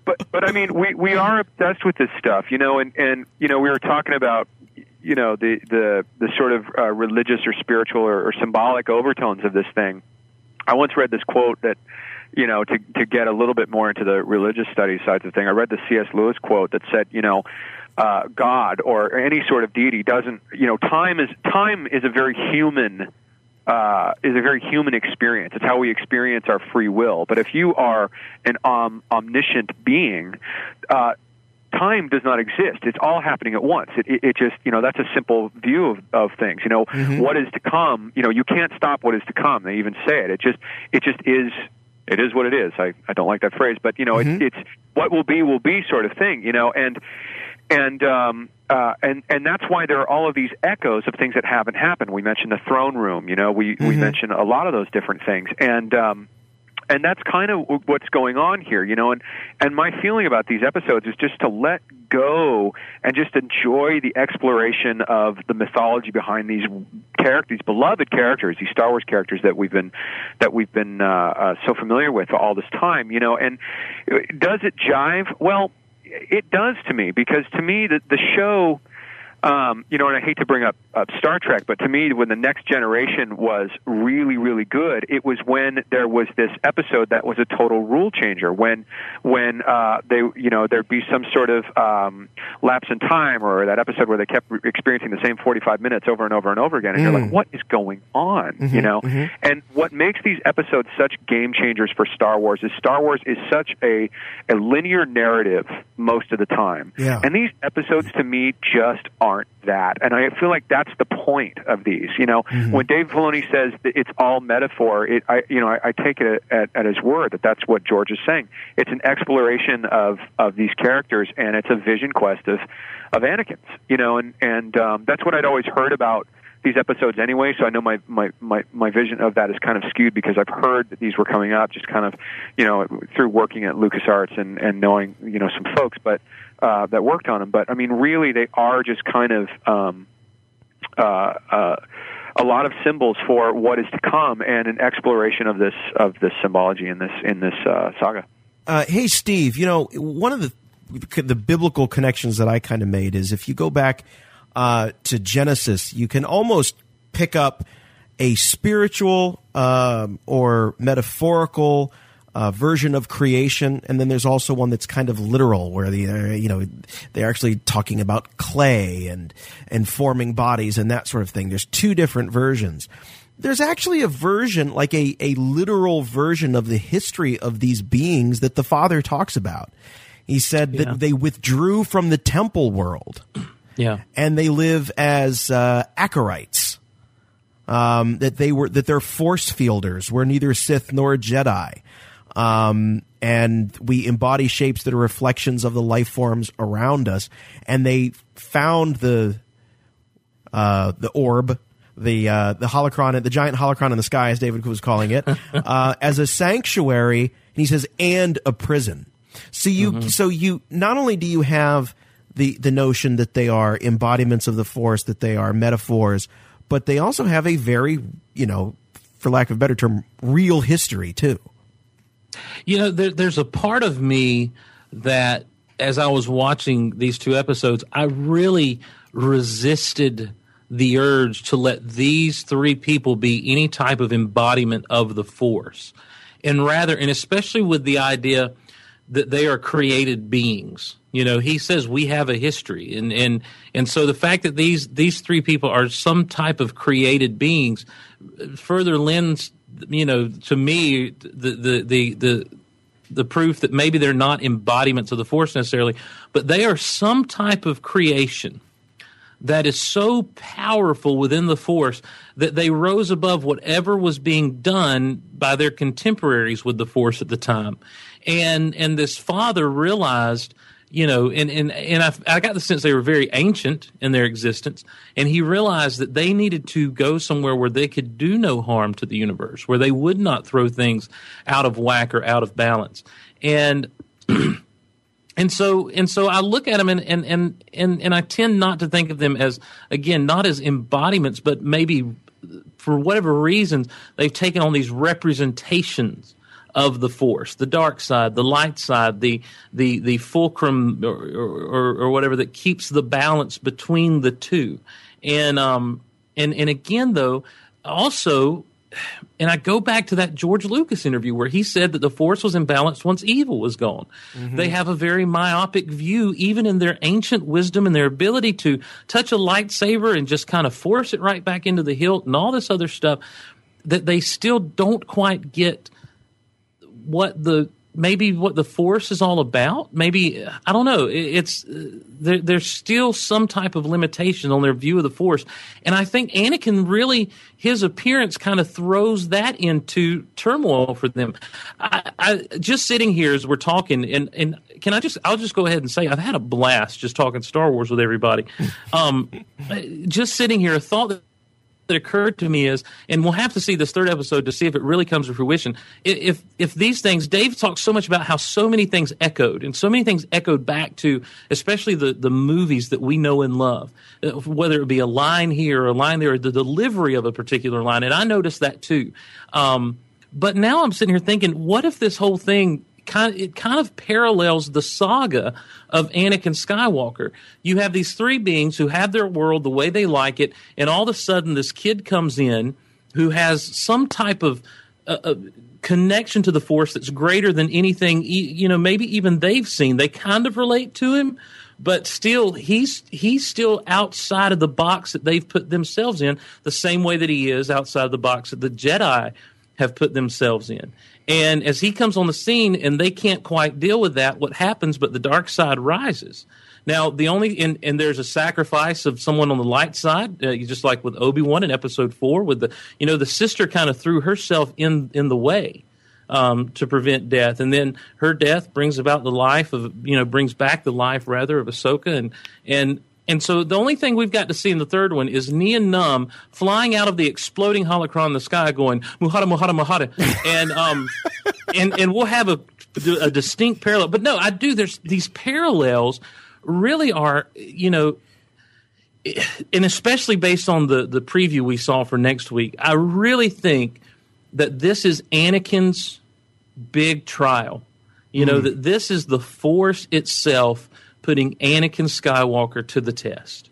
S10: but, but I mean, we we are obsessed with this stuff, you know, and and you know, we were talking about you know the the the sort of uh, religious or spiritual or, or symbolic overtones of this thing. I once read this quote that you know, to to get a little bit more into the religious studies side of the thing, I read the C.S. Lewis quote that said, you know, uh, God or any sort of deity doesn't, you know, time is time is a very human uh, is a very human experience. It's how we experience our free will. But if you are an um, omniscient being, uh, time does not exist. It's all happening at once. It, it, it just, you know, that's a simple view of, of things. You know, mm-hmm. what is to come, you know, you can't stop what is to come. They even say it. It just, it just is, it is what it is. I, I don't like that phrase, but you know, mm-hmm. it, it's what will be will be sort of thing, you know, and, and, um, uh, and and that's why there are all of these echoes of things that haven't happened. We mentioned the throne room, you know. We mm-hmm. we mentioned a lot of those different things, and um, and that's kind of what's going on here, you know. And and my feeling about these episodes is just to let go and just enjoy the exploration of the mythology behind these characters, these beloved characters, these Star Wars characters that we've been that we've been uh, uh, so familiar with all this time, you know. And does it jive? Well, it does to me because to me the the show um, you know, and I hate to bring up, up Star Trek, but to me, when the Next Generation was really, really good, it was when there was this episode that was a total rule changer. When, when uh, they, you know, there'd be some sort of um, lapse in time, or that episode where they kept experiencing the same forty-five minutes over and over and over again, and mm. you're like, mm. what is going on? Mm-hmm, you know, mm-hmm. and what makes these episodes such game changers for Star Wars is Star Wars is such a a linear narrative most of the time,
S8: yeah.
S10: and these episodes to me just aren't that. And I feel like that's the point of these. You know, mm-hmm. when Dave Filoni says that it's all metaphor, it, I, you know, I, I take it at, at his word that that's what George is saying. It's an exploration of of these characters, and it's a vision quest of of Anakin's. You know, and and um, that's what I'd always heard about these episodes anyway, so I know my, my, my, my vision of that is kind of skewed because I've heard that these were coming up just kind of, you know, through working at LucasArts and, and knowing, you know, some folks. But uh, that worked on them. But I mean, really, they are just kind of um, uh, uh, a lot of symbols for what is to come and an exploration of this of this symbology in this in this uh, saga.
S8: Uh, hey, Steve. You know, one of the the biblical connections that I kind of made is if you go back uh, to Genesis, you can almost pick up a spiritual um, or metaphorical uh, version of creation, and then there's also one that's kind of literal, where the uh, you know they're actually talking about clay and and forming bodies and that sort of thing. There's two different versions. There's actually a version, like a a literal version of the history of these beings that the Father talks about. He said yeah. that they withdrew from the temple world
S11: Yeah.
S8: and they live as uh. Um, that they were that they're force fielders. We're neither Sith nor Jedi, um, and we embody shapes that are reflections of the life forms around us. And they found the uh, the orb, the uh, the holocron, the giant holocron in the sky, as David was calling it, uh, as a sanctuary. And he says, and a prison. So you, so you, not only do you have the the notion that they are embodiments of the force, that they are metaphors, but they also have a very, you know, for lack of a better term, real history too.
S11: You know, there, there's a part of me that, as I was watching these two episodes, I really resisted the urge to let these three people be any type of embodiment of the Force. And rather, and especially with the idea that they are created beings. You know, he says we have a history, and and and so the fact that these these three people are some type of created beings further lends, you know, to me the the the the the proof that maybe they're not embodiments of the force necessarily, but they are some type of creation that is so powerful within the force that they rose above whatever was being done by their contemporaries with the force at the time. And and this father realized, you know, and and, and I, I got the sense they were very ancient in their existence, and he realized that they needed to go somewhere where they could do no harm to the universe, where they would not throw things out of whack or out of balance. And and so and so I look at them and and and and, and I tend not to think of them as again not as embodiments, but maybe for whatever reasons they've taken on these representations of the force, the dark side, the light side, the the the fulcrum or, or, or whatever that keeps the balance between the two, and um and and again though also and I go back to that George Lucas interview where he said that the force was imbalanced once evil was gone. They have a very myopic view, even in their ancient wisdom and their ability to touch a lightsaber and just kind of force it right back into the hilt and all this other stuff, that they still don't quite get what the maybe what the force is all about? Maybe i don't know. It- it's uh, there, there's still some type of limitation on their view of the force. And i think anakin really his appearance kind of throws that into turmoil for them. I, I just sitting here as we're talking and and can i just i'll just go ahead and say i've had a blast just talking star wars with everybody. Um just sitting here a thought that that occurred to me is, and we'll have to see this third episode to see if it really comes to fruition. If if these things, Dave talks so much about how so many things echoed, and so many things echoed back to, especially the the movies that we know and love, Uh, whether it be a line here or a line there, or the delivery of a particular line, and I noticed that too. Um, but now I'm sitting here thinking, what if this whole thing kind of, it kind of parallels the saga of Anakin Skywalker. You have these three beings who have their world the way they like it, and all of a sudden this kid comes in who has some type of uh, uh, connection to the Force that's greater than anything. You know, maybe even they've seen. They kind of relate to him. But still, he's he's still outside of the box that they've put themselves in, the same way that he is outside of the box that the Jedi have put themselves in. And as he comes on the scene and they can't quite deal with that, what happens but the dark side rises. Now, the only, and, and there's a sacrifice of someone on the light side, uh, just like with Obi Wan in episode four, with the, you know, the sister kind of threw herself in, in the way um, to prevent death. And then her death brings about the life of, you know, brings back the life rather of Ahsoka. And, and, and so the only thing we've got to see in the third one is Nien Nunb flying out of the exploding holocron in the sky going, Muhada, Muhada, Muhada. And, um, and, and we'll have a, a distinct parallel. But no, I do. There's these parallels really are, you know, and especially based on the, the preview we saw for next week, I really think that this is Anakin's big trial. You know, that this is the Force itself putting Anakin Skywalker to the test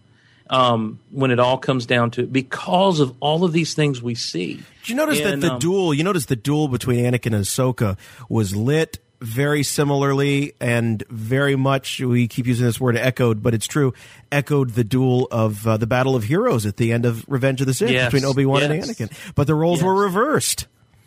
S11: um, when it all comes down to it because of all of these things we see.
S8: Did you notice
S11: And,
S8: that the
S11: um,
S8: duel? You notice the duel between Anakin and Ahsoka was lit very similarly and very much. We keep using this word "echoed," but it's true. Echoed the duel of uh, the Battle of Heroes at the end of Revenge of the Sith
S11: Yes,
S8: between Obi Wan and. Anakin, but the roles were reversed.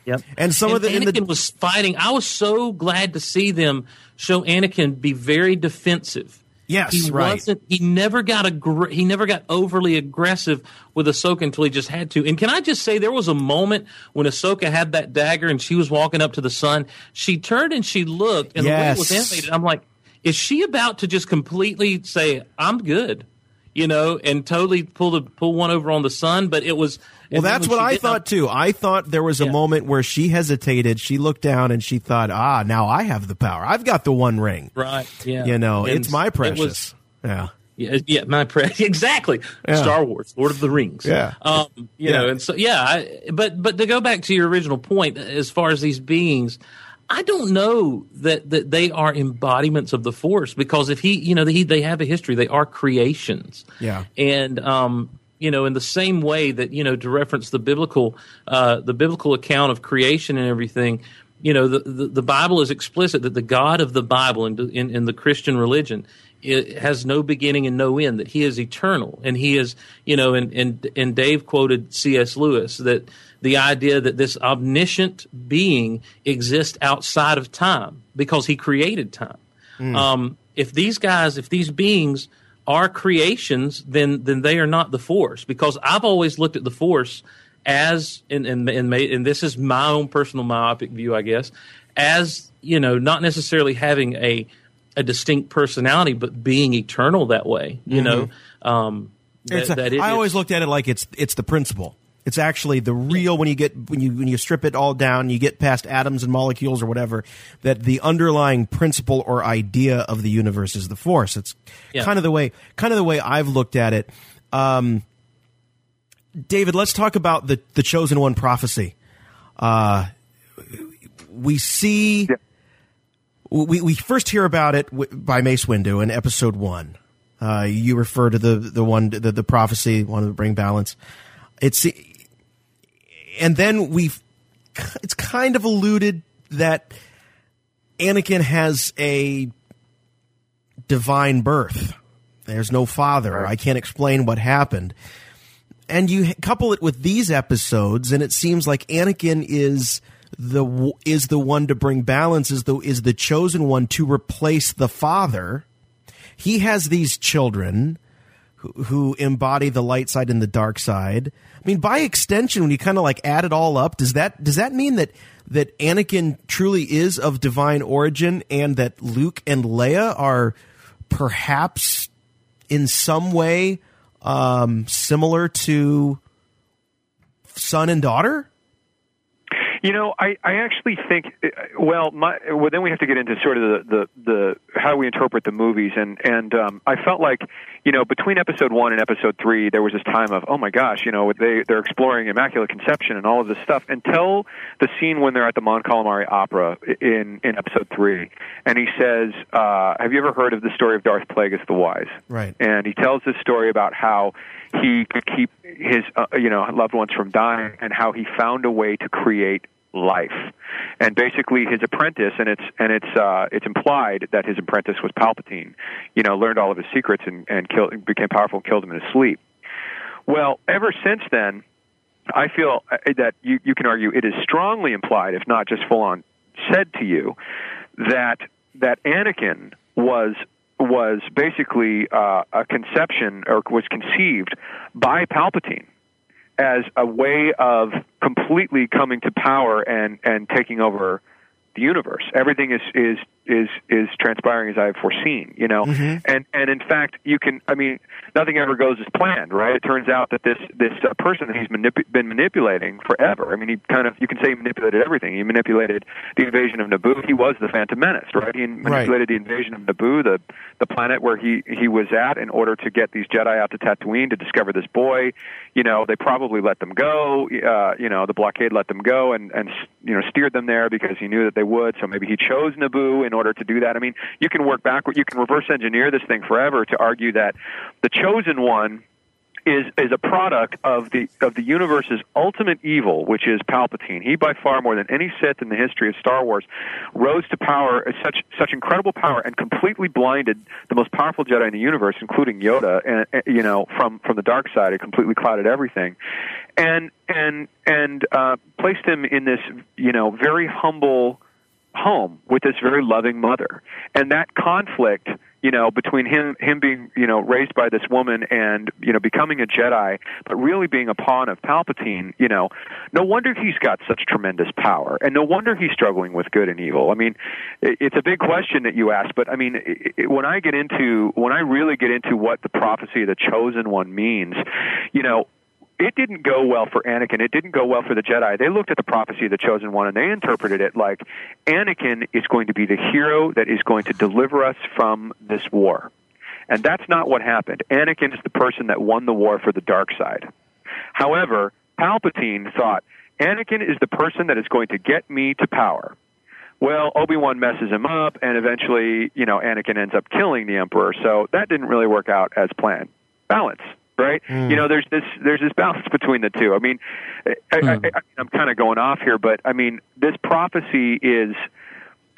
S11: Yep.
S8: And some of the- in
S11: Anakin
S8: the-
S11: was fighting. I was so glad to see them show Anakin be very defensive
S8: Yes,
S11: he
S8: right.
S11: wasn't. He never got aggr- he never got overly aggressive with Ahsoka until he just had to. And can I just say there was a moment when Ahsoka had that dagger and she was walking up to the sun. She turned and she looked, and the way it was animated, I'm like, is she about to just completely say, "I'm good"? You know, and totally pull the pull one over on the sun, but it was
S8: Well, that's what I thought too. I thought there was a
S11: Yeah.
S8: moment where she hesitated. She looked down and she thought, "Ah, now I have the power. I've got the one ring."
S11: Right. Yeah.
S8: You know,
S11: And
S8: it's my
S11: it
S8: precious.
S11: was-
S8: yeah.
S11: Yeah, yeah, my pre- exactly.
S8: Yeah.
S11: Star Wars, Lord of the Rings.
S8: Yeah.
S11: um, you
S8: Yeah.
S11: know, and so yeah, I, but but to go back to your original point, as far as these beings, I don't know that that they are embodiments of the Force because if he, you know, he, they have a history, they are creations.
S8: Yeah.
S11: and um, you know, in the same way that you know, to reference the biblical, uh, the biblical account of creation and everything. You know, the, the, the Bible is explicit that the God of the Bible in, in, in the Christian religion it has no beginning and no end, that he is eternal. And he is, you know, and, and, and Dave quoted C.S. Lewis that the idea that this omniscient being exists outside of time because he created time. Um, if these guys, if these beings are creations, then then they are not the force. Because I've always looked at the force as, and and and, ma- and this is my own personal myopic view, I guess, as you know, not necessarily having a a distinct personality, but being eternal that way. You know, um, that,
S8: a-
S11: that it-
S8: I always looked at it like it's it's the principle. It's actually the real when you get when you when you strip it all down, you get past atoms and molecules or whatever. That the underlying principle or idea of the universe is the force. It's
S11: Yeah.
S8: kind of the way kind of the way I've looked at it. Um, David, let's talk about the the chosen one prophecy. Uh, we see. We, we first hear about it by Mace Windu in episode one. Uh, you refer to the the one the, the prophecy, one to bring balance. It's and then we've it's kind of alluded that Anakin has a divine birth. There's no father. I can't explain what happened. And you couple it with these episodes, and it seems like Anakin is the is the one to bring balance, is the is the chosen one to replace the father. He has these children who, embody the light side and the dark side. I mean, by extension, when you kind of like add it all up, does that does that mean that that Anakin truly is of divine origin, and that Luke and Leia are perhaps in some way um, similar to son and daughter?
S10: You know, I, I actually think, uh, well, my, well, then we have to get into sort of the, the, the how we interpret the movies, and and um, I felt like, you know, between episode one and episode three, there was this time of, oh my gosh, you know, they they're exploring immaculate conception and all of this stuff until the scene when they're at the Mon Calamari Opera in in episode three, and he says, uh, "Have you ever heard of the story of Darth Plagueis the Wise?"
S8: Right.
S10: and he tells this story about how he could keep his uh, you know loved ones from dying and how he found a way to create life. And basically his apprentice and it's and it's uh it's implied that his apprentice was palpatine you know learned all of his secrets and and killed became powerful and killed him in his sleep. Well ever since then i feel uh, that you you can argue it is strongly implied if not just full on said to you that that anakin was was basically uh, a conception or was conceived by Palpatine as a way of completely coming to power and and taking over the universe. Everything is is is is transpiring as I have foreseen, you know. And and in fact, you can. I mean, nothing ever goes as planned, right? It turns out that this this uh, person that he's manip- been manipulating forever. I mean, he kind of you can say he manipulated everything. He manipulated the invasion of Naboo. He was the Phantom Menace, right? He manipulated the invasion of Naboo, the the planet where he he was at, in order to get these Jedi out to Tatooine to discover this boy. You know, they probably let them go. Uh, you know, the blockade let them go and and you know steered them there because he knew that they would. So maybe he chose Naboo in order to do that. I mean, you can work backward. You can reverse engineer this thing forever to argue that the chosen one is is a product of the of the universe's ultimate evil, which is Palpatine. He, by far more than any Sith in the history of Star Wars, rose to power such such incredible power and completely blinded the most powerful Jedi in the universe, including Yoda. And, and you know, from from the dark side, it completely clouded everything, and and and uh, placed him in this you know very humble home with this very loving mother. And that conflict you know, between him him being you know raised by this woman and you know becoming a Jedi, but really being a pawn of Palpatine, you know, no wonder he's got such tremendous power, and no wonder he's struggling with good and evil. I mean, it, it's a big question that you ask, but I mean, it, when I get into when I really get into what the prophecy of the chosen one means, you know, it didn't go well for Anakin. It didn't go well for the Jedi. They looked at the prophecy of the chosen one and they interpreted it like Anakin is going to be the hero that is going to deliver us from this war. And that's not what happened. Anakin is the person that won the war for the dark side. However, Palpatine thought Anakin is the person that is going to get me to power. Well, Obi-Wan messes him up and eventually, you know, Anakin ends up killing the emperor. So that didn't really work out as planned. Balance right? Mm. You know, there's this there's this balance between the two. I mean, I, mm. I, I, I'm kind of going off here, but I mean, this prophecy is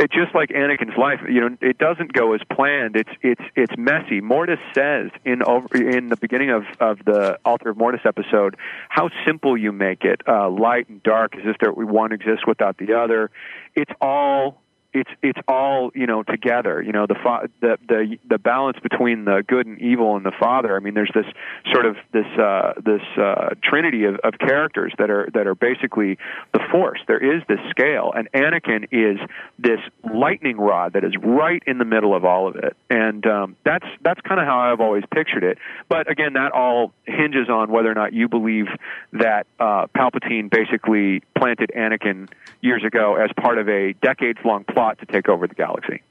S10: it's just like Anakin's life. You know, it doesn't go as planned. It's it's it's messy. Mortis says in over in the beginning of of the Altar of Mortis episode how simple you make it, uh, light and dark, as if there one exists without the other. It's all it's it's all you know together. You know the fa- the the the balance between the good and evil and the Father. I mean, there's this sort of this uh, this uh, trinity of, of characters that are that are basically the Force. There is this scale, and Anakin is this lightning rod that is right in the middle of all of it. And um, that's that's kind of how I've always pictured it. But again, that all hinges on whether or not you believe that uh, Palpatine basically planted Anakin years ago as part of a decades long plot to take over the galaxy.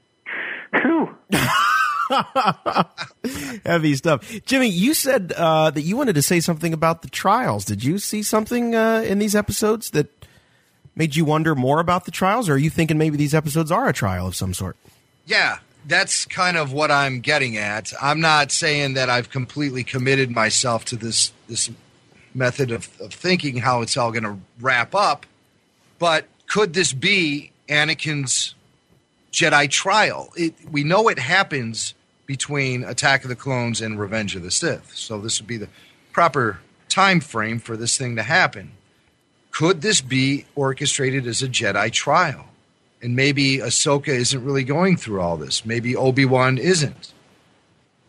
S10: Whew.
S8: Heavy stuff. Jimmy, you said uh, that you wanted to say something about the trials. Did you see something uh, in these episodes that made you wonder more about the trials, or are you thinking maybe these episodes are a trial of some sort?
S9: Yeah, that's kind of what I'm getting at. I'm not saying that I've completely committed myself to this this method of, of thinking how it's all going to wrap up, but could this be Anakin's Jedi trial? It, we know it happens between Attack of the Clones and Revenge of the Sith, so this would be the proper time frame for this thing to happen. Could this be orchestrated as a Jedi trial? And maybe Ahsoka isn't really going through all this. Maybe Obi Wan isn't.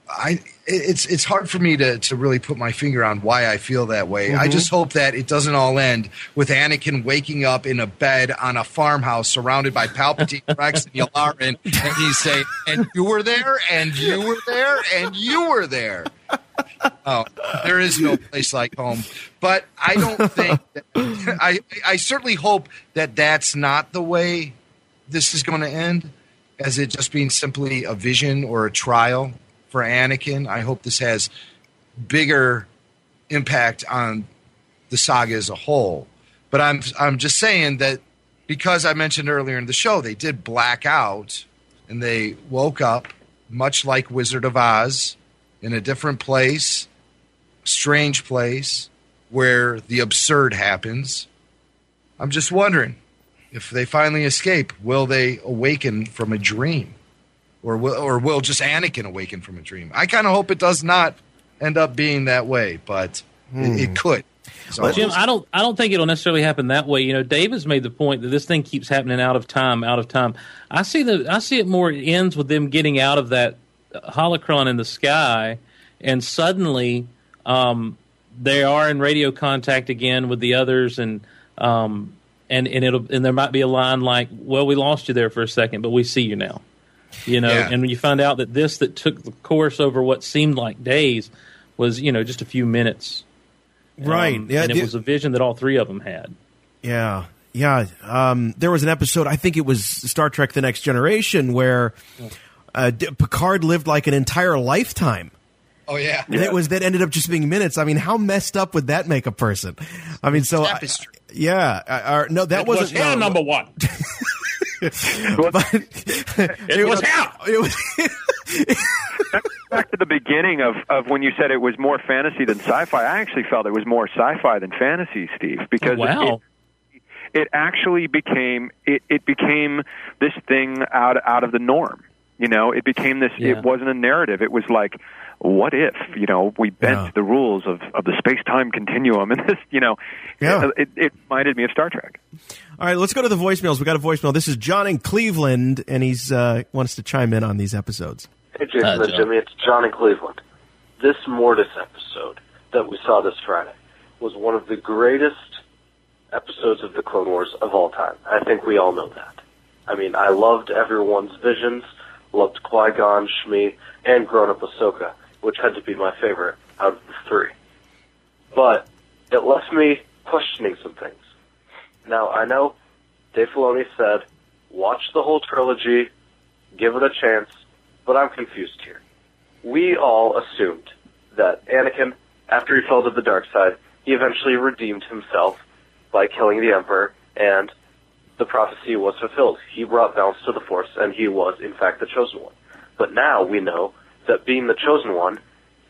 S9: I it's it's hard for me to to really put my finger on why I feel that way. Mm-hmm. I just hope that it doesn't all end with Anakin waking up in a bed on a farmhouse surrounded by Palpatine, Rex, and Yularen, and he's saying, "And you were there, and you were there, and you were there." Oh, there is no place like home. But I don't think. That, I I certainly hope that that's not the way this is going to end, as it just being simply a vision or a trial for Anakin. I hope this has bigger impact on the saga as a whole. But I'm I'm just saying that because I mentioned earlier in the show they did black out and they woke up much like Wizard of Oz in a different place, strange place where the absurd happens. I'm just wondering if they finally escape, will they awaken from a dream? Or will, or will just Anakin awaken from a dream? I kind of hope it does not end up being that way, but hmm. it, it, hmm. could.
S11: So Jim, I don't, I don't think it'll necessarily happen that way. You know, Davis made the point that this thing keeps happening out of time, out of time. I see the, I see it more. It ends with them getting out of that holocron in the sky, and suddenly um, they are in radio contact again with the others, and um, and and it'll and there might be a line like, "Well, we lost you there for a second, but we see you now." You know yeah. and when you find out that this that took the course over what seemed like days was you know just a few minutes.
S8: Right.
S11: Um, yeah and it the, was a vision that all three of them had.
S8: Yeah. Yeah. Um, there was an episode i think it was star trek the next generation where uh, picard lived like an entire lifetime.
S9: Oh yeah,
S8: and it was that ended up just being minutes. I mean, how messed up would that make a person? I mean, so I, yeah, I, no, that
S11: it
S8: wasn't
S11: was no, number one. but it, was how it was.
S10: back to the beginning of, of when you said it was more fantasy than sci-fi. I actually felt it was more sci-fi than fantasy, Steve, because
S11: wow.
S10: it, it actually became it, it became this thing out out of the norm. You know, it became this. Yeah. It wasn't a narrative. It was like, what if you know we bent yeah. the rules of of the space time continuum, and this, you know, yeah. it, it reminded me of Star Trek.
S8: All right, let's go to the voicemails. We got a voicemail. This is John in Cleveland, and he's uh, wants to chime in on these episodes.
S3: Hey, Jason
S11: Hi,
S3: and Jimmy, it's John in Cleveland. This Mortis episode that we saw this Friday was one of the greatest episodes of the Clone Wars of all time. I think we all know that. I mean, I loved everyone's visions, loved Qui-Gon, Shmi, and grown-up Ahsoka, which had to be my favorite out of the three. But it left me questioning some things. Now, I know Dave Filoni said, watch the whole trilogy, give it a chance, but I'm confused here. We all assumed that Anakin, after he fell to the dark side, he eventually redeemed himself by killing the Emperor, and the prophecy was fulfilled. He brought balance to the Force, and he was, in fact, the chosen one. But now we know that being the chosen one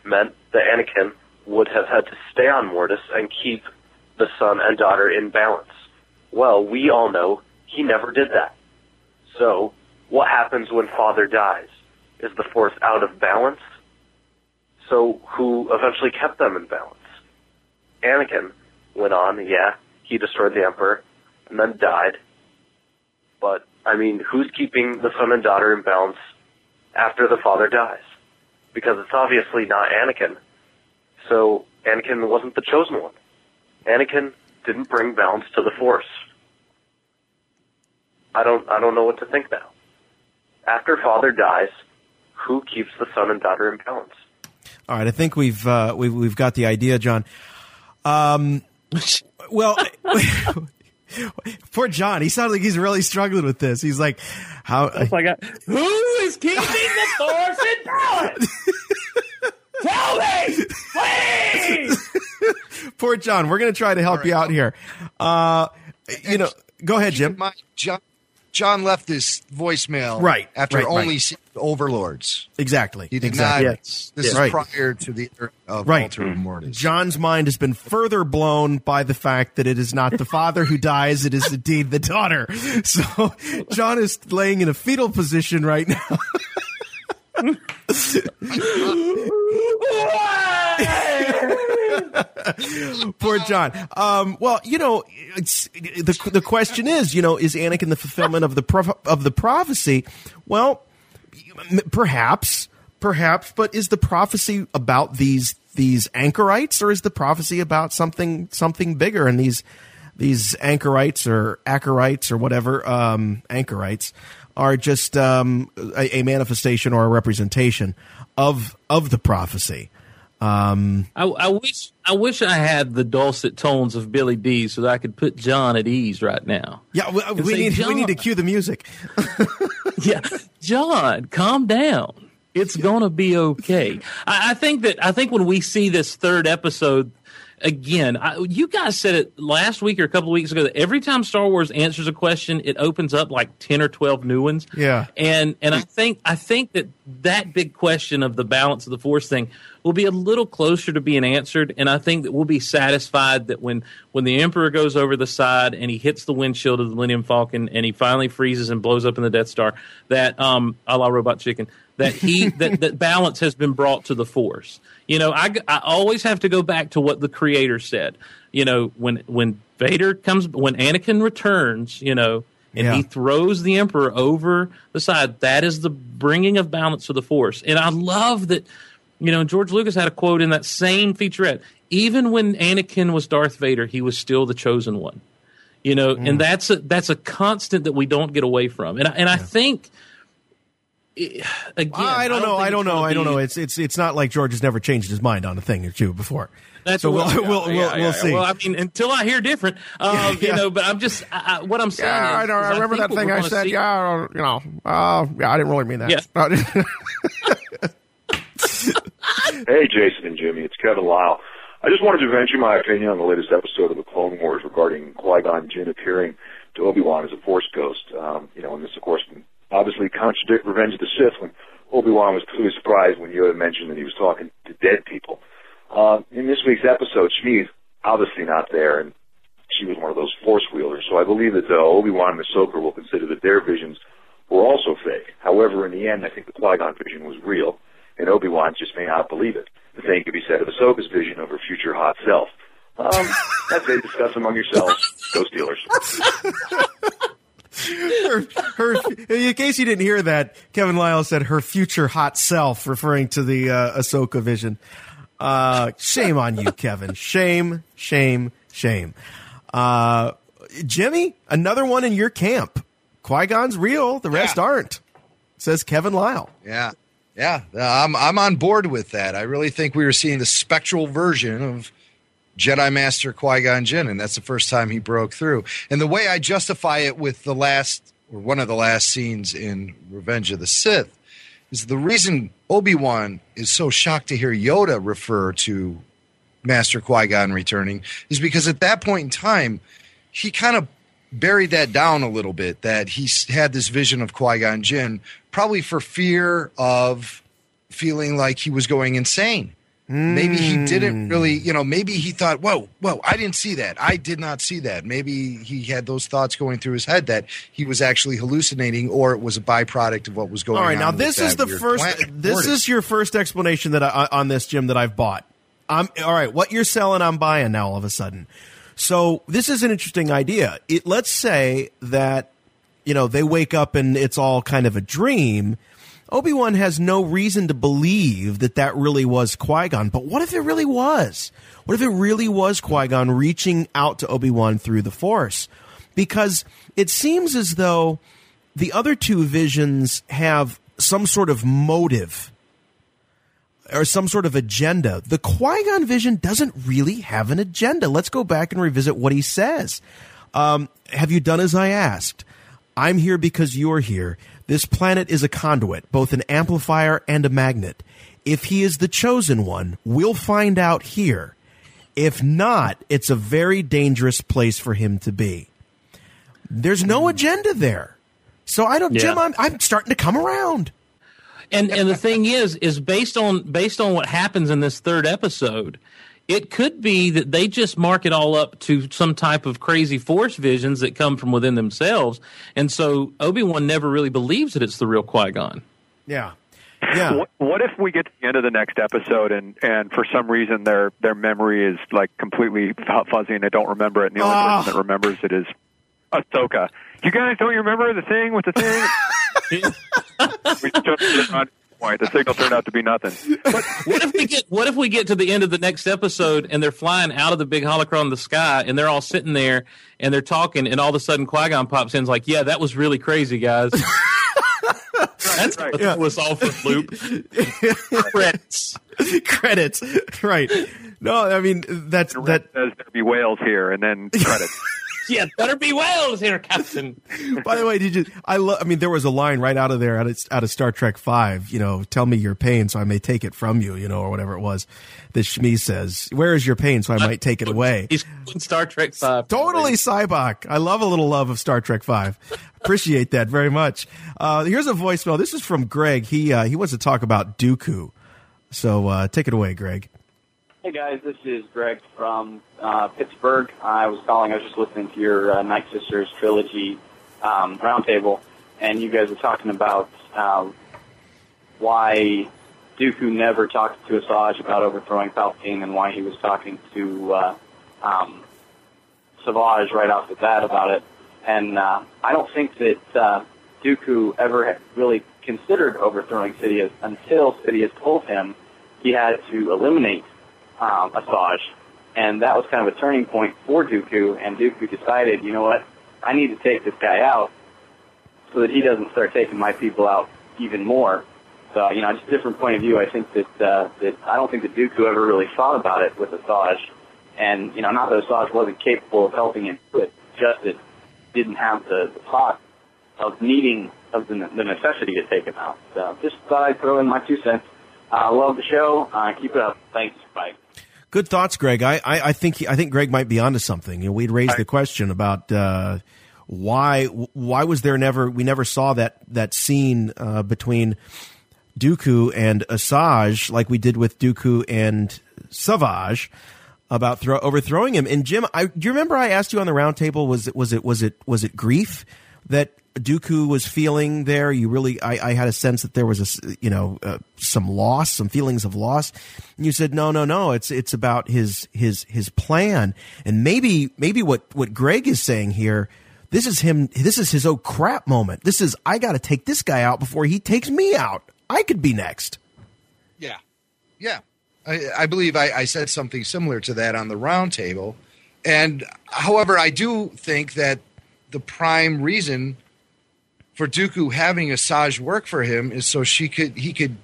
S3: meant that Anakin would have had to stay on Mortis and keep the son and daughter in balance. Well, we all know he never did that. So, what happens when father dies? Is the force out of balance? So, who eventually kept them in balance? Anakin went on, yeah, he destroyed the Emperor, and then died. But, I mean, who's keeping the son and daughter in balance after the father dies? Because it's obviously not Anakin. So, Anakin wasn't the chosen one. Anakin didn't bring balance to the Force. I don't I don't know what to think now. After father dies, who keeps the son and daughter in balance?
S8: All right, I think we've uh, we've we've got the idea, John. Um, well, poor John. He sounded like he's really struggling with this. He's like, how?
S11: It's like, a, who is keeping the force in balance? Tell me, please.
S8: poor John. We're going to try to help you out here. Uh, you know, go ahead, Jim.
S9: My, John, John left this voicemail
S8: Right,
S9: after
S8: right,
S9: only
S8: right.
S9: seeing Overlords.
S8: Exactly.
S9: He did
S8: exactly.
S9: not. This is
S8: Right.
S9: prior to the era of
S8: Right.
S9: Altar Mortis.
S8: John's mind has been further blown by the fact that it is not the father who dies, it is indeed the daughter. So John is laying in a fetal position right now. Poor John. Um, well, you know, the the question is, you know, is Anakin the fulfillment of the prof- of the prophecy? Well, perhaps, perhaps, but is the prophecy about these these anchorites, or is the prophecy about something something bigger? And these these anchorites or acorites or whatever um, anchorites are just um, a, a manifestation or a representation of of the prophecy. Um,
S11: I, I wish I wish I had the dulcet tones of Billy Dee so that I could put John at ease right now.
S8: yeah, we, we need we need to cue the music.
S11: yeah, John, calm down. It's gonna be okay. I, I think that I think when we see this third episode again, I, you guys said it last week or a couple of weeks ago that every time Star Wars answers a question, it opens up like ten or twelve new ones.
S8: Yeah.
S11: and and I think I think that that big question of the balance of the Force thing will be a little closer to being answered, and I think that we'll be satisfied that when when the Emperor goes over the side and he hits the windshield of the Millennium Falcon and he finally freezes and blows up in the Death Star, that um, a la Robot Chicken, that he that that balance has been brought to the Force. You know, I I always have to go back to what the Creator said. You know, when when Vader comes, when Anakin returns, you know and
S8: Yeah.
S11: he throws the emperor over the side. That is the bringing of balance to the force. And I love that, you know, George Lucas had a quote in that same featurette. Even when Anakin was Darth Vader, he was still the chosen one. You know,
S8: Mm.
S11: and that's a that's a constant that we don't get away from. And I, and I think eh, again,
S8: I don't know. I don't know.
S11: gonna
S8: I don't know. It's it's it's not like George has never changed his mind on a thing or two before.
S11: That's
S8: so we'll
S11: what-
S8: we'll we'll,
S11: yeah,
S8: we'll
S11: yeah.
S8: see.
S11: Well, I mean, until I hear different, um,
S8: Yeah,
S11: you know. But I'm just I, I, what I'm saying.
S8: yeah,
S11: is,
S8: I know. I remember that thing I said.
S11: see-
S8: Yeah, you know. Uh, yeah, I didn't really mean that.
S12: Hey, Jason and Jimmy, it's Kevin Lyle. I just wanted to venture my opinion on the latest episode of the Clone Wars regarding Qui-Gon Jinn appearing to Obi-Wan as a Force ghost. Um, you know, and this, of course, can obviously contradict Revenge of the Sith when Obi-Wan was clearly surprised when Yoda mentioned that he was talking to dead people. Um, in this week's episode, Shmi's obviously not there, and she was one of those Force wielders. So I believe that uh, Obi-Wan and Ahsoka will consider that their visions were also fake. However, in the end, I think the Qui-Gon vision was real, and Obi-Wan just may not believe it. The same could be said of Ahsoka's vision of her future hot self. Um, that's it. Discuss among yourselves. Go Steelers.
S8: her, her, in case you didn't hear that, Kevin Lyle said her future hot self, referring to the uh, Ahsoka vision. Uh, shame on you, Kevin. Shame, shame, shame. Uh, Jimmy, another one in your camp. Qui Gon's real, the rest
S9: Yeah.
S8: aren't. Says Kevin Lyle.
S9: Yeah, yeah, I'm I'm on board with that. I really think we were seeing the spectral version of Jedi Master Qui Gon Jinn, and that's the first time he broke through. And the way I justify it with the last or one of the last scenes in Revenge of the Sith is the reason Obi Wan is so shocked to hear Yoda refer to Master Qui Gon returning is because at that point in time he kind of buried that down a little bit that he had this vision of Qui Gon Jinn, probably for fear of feeling like he was going insane. Maybe he didn't really, hmm. you know, maybe he thought, whoa, whoa, I didn't see that. I did not see that. Maybe he had those thoughts going through his head that he was actually hallucinating or it was a byproduct of what was going on.
S8: All right, now this is the first.
S9: planet.
S8: This is your first explanation that I, on this, Jim, that I've bought. I'm all right. What you're selling, I'm buying now. All of a sudden, so this is an interesting idea. It let's say that you know they wake up and it's all kind of a dream. Obi Wan has no reason to believe that that really was Qui Gon. But what if it really was? What if it really was Qui Gon reaching out to Obi Wan through the Force? Because it seems as though the other two visions have some sort of motive or some sort of agenda. The Qui Gon vision doesn't really have an agenda. Let's go back and revisit what he says. Um, have you done as I asked? I'm here because you're here. This planet is a conduit, both an amplifier and a magnet. If he is the chosen one, we'll find out here. If not, it's a very dangerous place for him to be. There's no agenda there. So I don't, Jim, I'm, I'm starting to come around.
S11: And and the thing is is based on based on what happens in this third episode it could be that they just mark it all up to some type of crazy force visions that come from within themselves and so obi-wan never really believes that it's the real qui-gon
S8: Yeah. Yeah.
S10: What, what if we get to the end of the next episode and and for some reason their their memory is like completely fuzzy and they don't remember it and the only
S8: Ah.
S10: person that remembers it is Ahsoka. You guys don't you remember the thing with the thing? we took it on point. The signal turned out to be nothing.
S11: what if we get what if we get to the end of the next episode and they're flying out of the big holocron in the sky and they're all sitting there and they're talking and all of a sudden qui-gon pops in and is like yeah that was really crazy guys that's what
S8: Yeah.
S11: threw us all for a loop Credits.
S8: credits right no i mean that's that
S10: says there be whales here and then credits.
S11: yeah better be whales here captain.
S8: By the way did you i love i mean there was a line right out of there out of, out of star trek 5 you know tell me your pain so i may take it from you you know or whatever it was that shmi says where is your pain so i might take it away?
S11: He's star trek 5
S8: totally Sybok i love a little love of star trek 5 appreciate that very much. Uh, here's a voicemail. This is from greg. He uh, he wants to talk about dooku. So uh, take it away greg
S13: Hey guys, this is Greg from uh, Pittsburgh. I was calling. I was just listening to your uh, Night Sisters trilogy um, roundtable, and you guys were talking about uh, why Dooku never talked to Asajj about overthrowing Palpatine, and why he was talking to uh, um, Savage right off the bat about it. And uh, I don't think that uh, Dooku ever really considered overthrowing Sidious until Sidious told him he had to eliminate um, Asajj, and that was kind of a turning point for Dooku. And Dooku decided, you know what, I need to take this guy out so that he doesn't start taking my people out even more. So, you know, just a different point of view. I think that uh, that I don't think that Dooku ever really thought about it with Asajj, and you know, not that Asajj wasn't capable of helping him do it, just that didn't have the, the thought of needing of the, the necessity to take him out. So, just thought I'd throw in my two cents. Uh, love the show. Uh, keep it up. Thanks. Bye.
S8: Good thoughts, Greg. I, I, I think I think Greg might be onto something. You know, we'd raised the question about uh, why why was there never we never saw that that scene uh, between Dooku and Asajj like we did with Dooku and Savage about throw, overthrowing him. And Jim, I, do you remember I asked you on the roundtable was it was it was it was it grief that Dooku was feeling there? You really, I, I had a sense that there was a, you know, uh, some loss, some feelings of loss. And you said, no, no, no, it's, it's about his, his, his plan. And maybe, maybe what, what Greg is saying here, this is him. This is his oh crap moment. This is I got to take this guy out before he takes me out. I could be next.
S9: Yeah, yeah. I, I believe I, I said something similar to that on the roundtable. And however, I do think that the prime reason for Dooku having Asajj work for him is so she could he could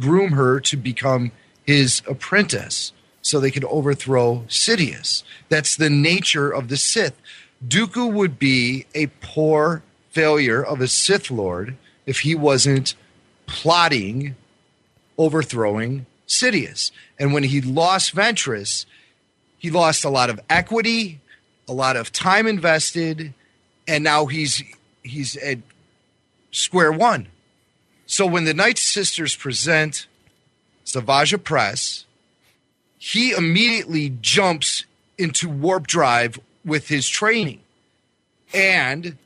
S9: groom her to become his apprentice so they could overthrow Sidious. That's the nature of the Sith. Dooku would be a poor failure of a Sith Lord if he wasn't plotting overthrowing Sidious. And when he lost Ventress, he lost a lot of equity, a lot of time invested, and now he's he's at square one. So when the Night Sisters present Savage Opress, he immediately jumps into warp drive with his training and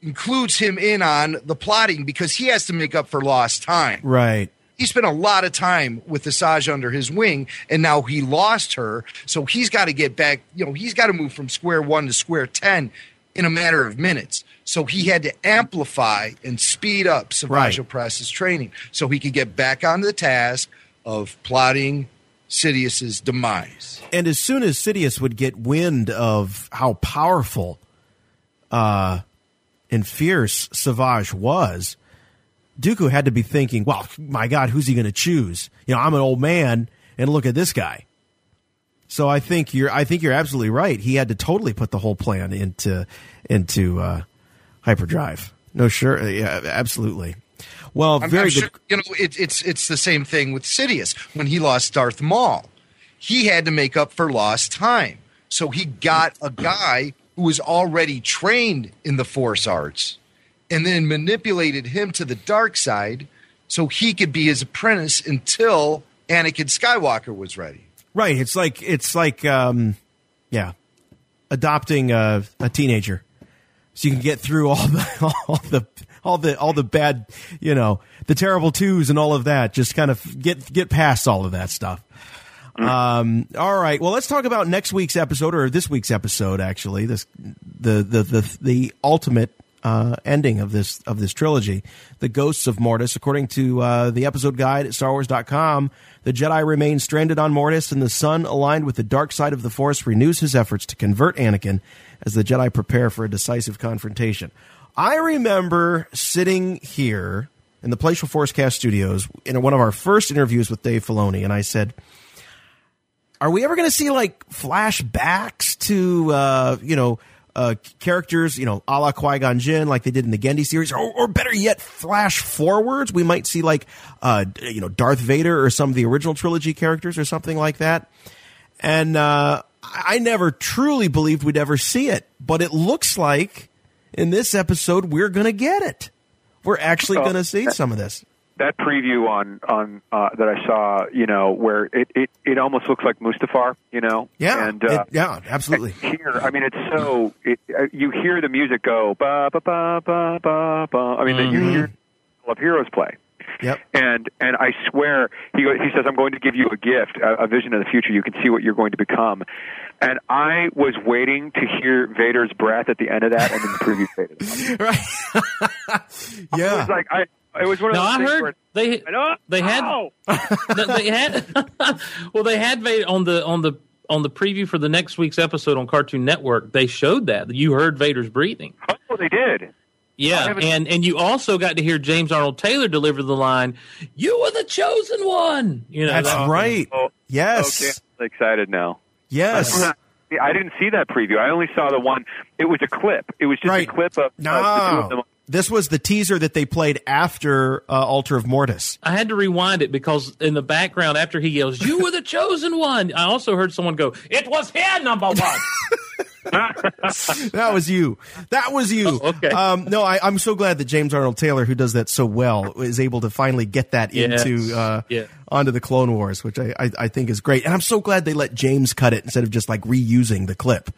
S9: includes him in on the plotting because he has to make up for lost time.
S8: Right.
S9: He spent a lot of time with Asajj under his wing, and now he lost her. So he's got to get back. You know, he's got to move from square one to square ten in a matter of minutes. So he had to amplify and speed up Savage
S8: Right.
S9: Opress's training so he could get back on the task of plotting Sidious's demise.
S8: And as soon as Sidious would get wind of how powerful uh, and fierce Savage was, Dooku had to be thinking, "Well, my God, who's he going to choose? You know, I'm an old man, and look at this guy." So I think you're, I think you're absolutely right. He had to totally put the whole plan into into uh, hyperdrive. No, sure, yeah, absolutely. Well,
S9: I'm-
S8: very
S9: I'm
S8: good.
S9: sure, you know, it, it's it's the same thing with Sidious when he lost Darth Maul. He had to make up for lost time, so he got a guy who was already trained in the Force arts, and then manipulated him to the dark side, so he could be his apprentice until Anakin Skywalker was ready.
S8: Right. It's like it's like um, yeah, adopting a, a teenager, so you can get through all the all the all the all the bad, you know, the terrible twos and all of that. Just kind of get get past all of that stuff. Um, all right. Well, let's talk about next week's episode or this week's episode. Actually, this the the the the ultimate uh, ending of this of this trilogy, the Ghosts of Mortis. According to uh, the episode guide at StarWars.com, the Jedi remain stranded on Mortis, and the Son, aligned with the dark side of the Force, renews his efforts to convert Anakin as the Jedi prepare for a decisive confrontation. I remember sitting here in the Palatial Forcecast studios in one of our first interviews with Dave Filoni, and I said are we ever going to see like flashbacks to uh, you know uh, characters you know a la Qui Gon Jinn like they did in the Genndy series, or, or better yet, flash forwards? We might see like uh, you know Darth Vader or some of the original trilogy characters or something like that. And uh, I I never truly believed we'd ever see it, but it looks like in this episode we're going to get it. We're actually going to see some of this.
S10: That preview on on uh, that I saw, you know, where it, it, it almost looks like Mustafar, you know.
S8: Yeah,
S10: and uh,
S8: it- yeah, absolutely.
S10: Here, I mean, it's so it, uh, you hear the music go ba ba ba ba ba ba. I mean, you hear of Heroes play.
S8: Yep.
S10: And and I swear he he says I'm going to give you a gift, a, a vision of the future. You can see what you're going to become. And I was waiting to hear Vader's breath at the end of that, and then the preview faded.
S8: Yeah.
S10: I was like, I it was one of
S11: No,
S10: those
S11: I heard
S10: where
S11: they they had they had well they had Vader on the on the on the preview for the next week's episode on Cartoon Network. They showed that you heard Vader's breathing.
S10: Oh, they did.
S11: Yeah, and and you also got to hear James Arnold Taylor deliver the line, "You were the chosen one." You know
S8: That's
S11: that-
S8: right.
S10: Oh,
S8: Yes.
S10: Okay, excited now.
S8: Yes.
S10: I didn't see that preview. I only saw the one. It was a clip. It was just a clip of, of the two of them.
S8: No. This was the teaser that they played after uh, Altar of Mortis.
S11: I had to rewind it because in the background, after he yells, "You were the chosen one," I also heard someone go, "It was here, number one."
S8: that was you. That was you.
S11: okay.
S8: Um, no, I, I'm so glad that James Arnold Taylor, who does that so well, is able to finally get that
S11: Yes.
S8: into uh,
S11: Yeah.
S8: onto the Clone Wars, which I, I, I think is great. And I'm so glad they let James cut it instead of just like reusing the clip.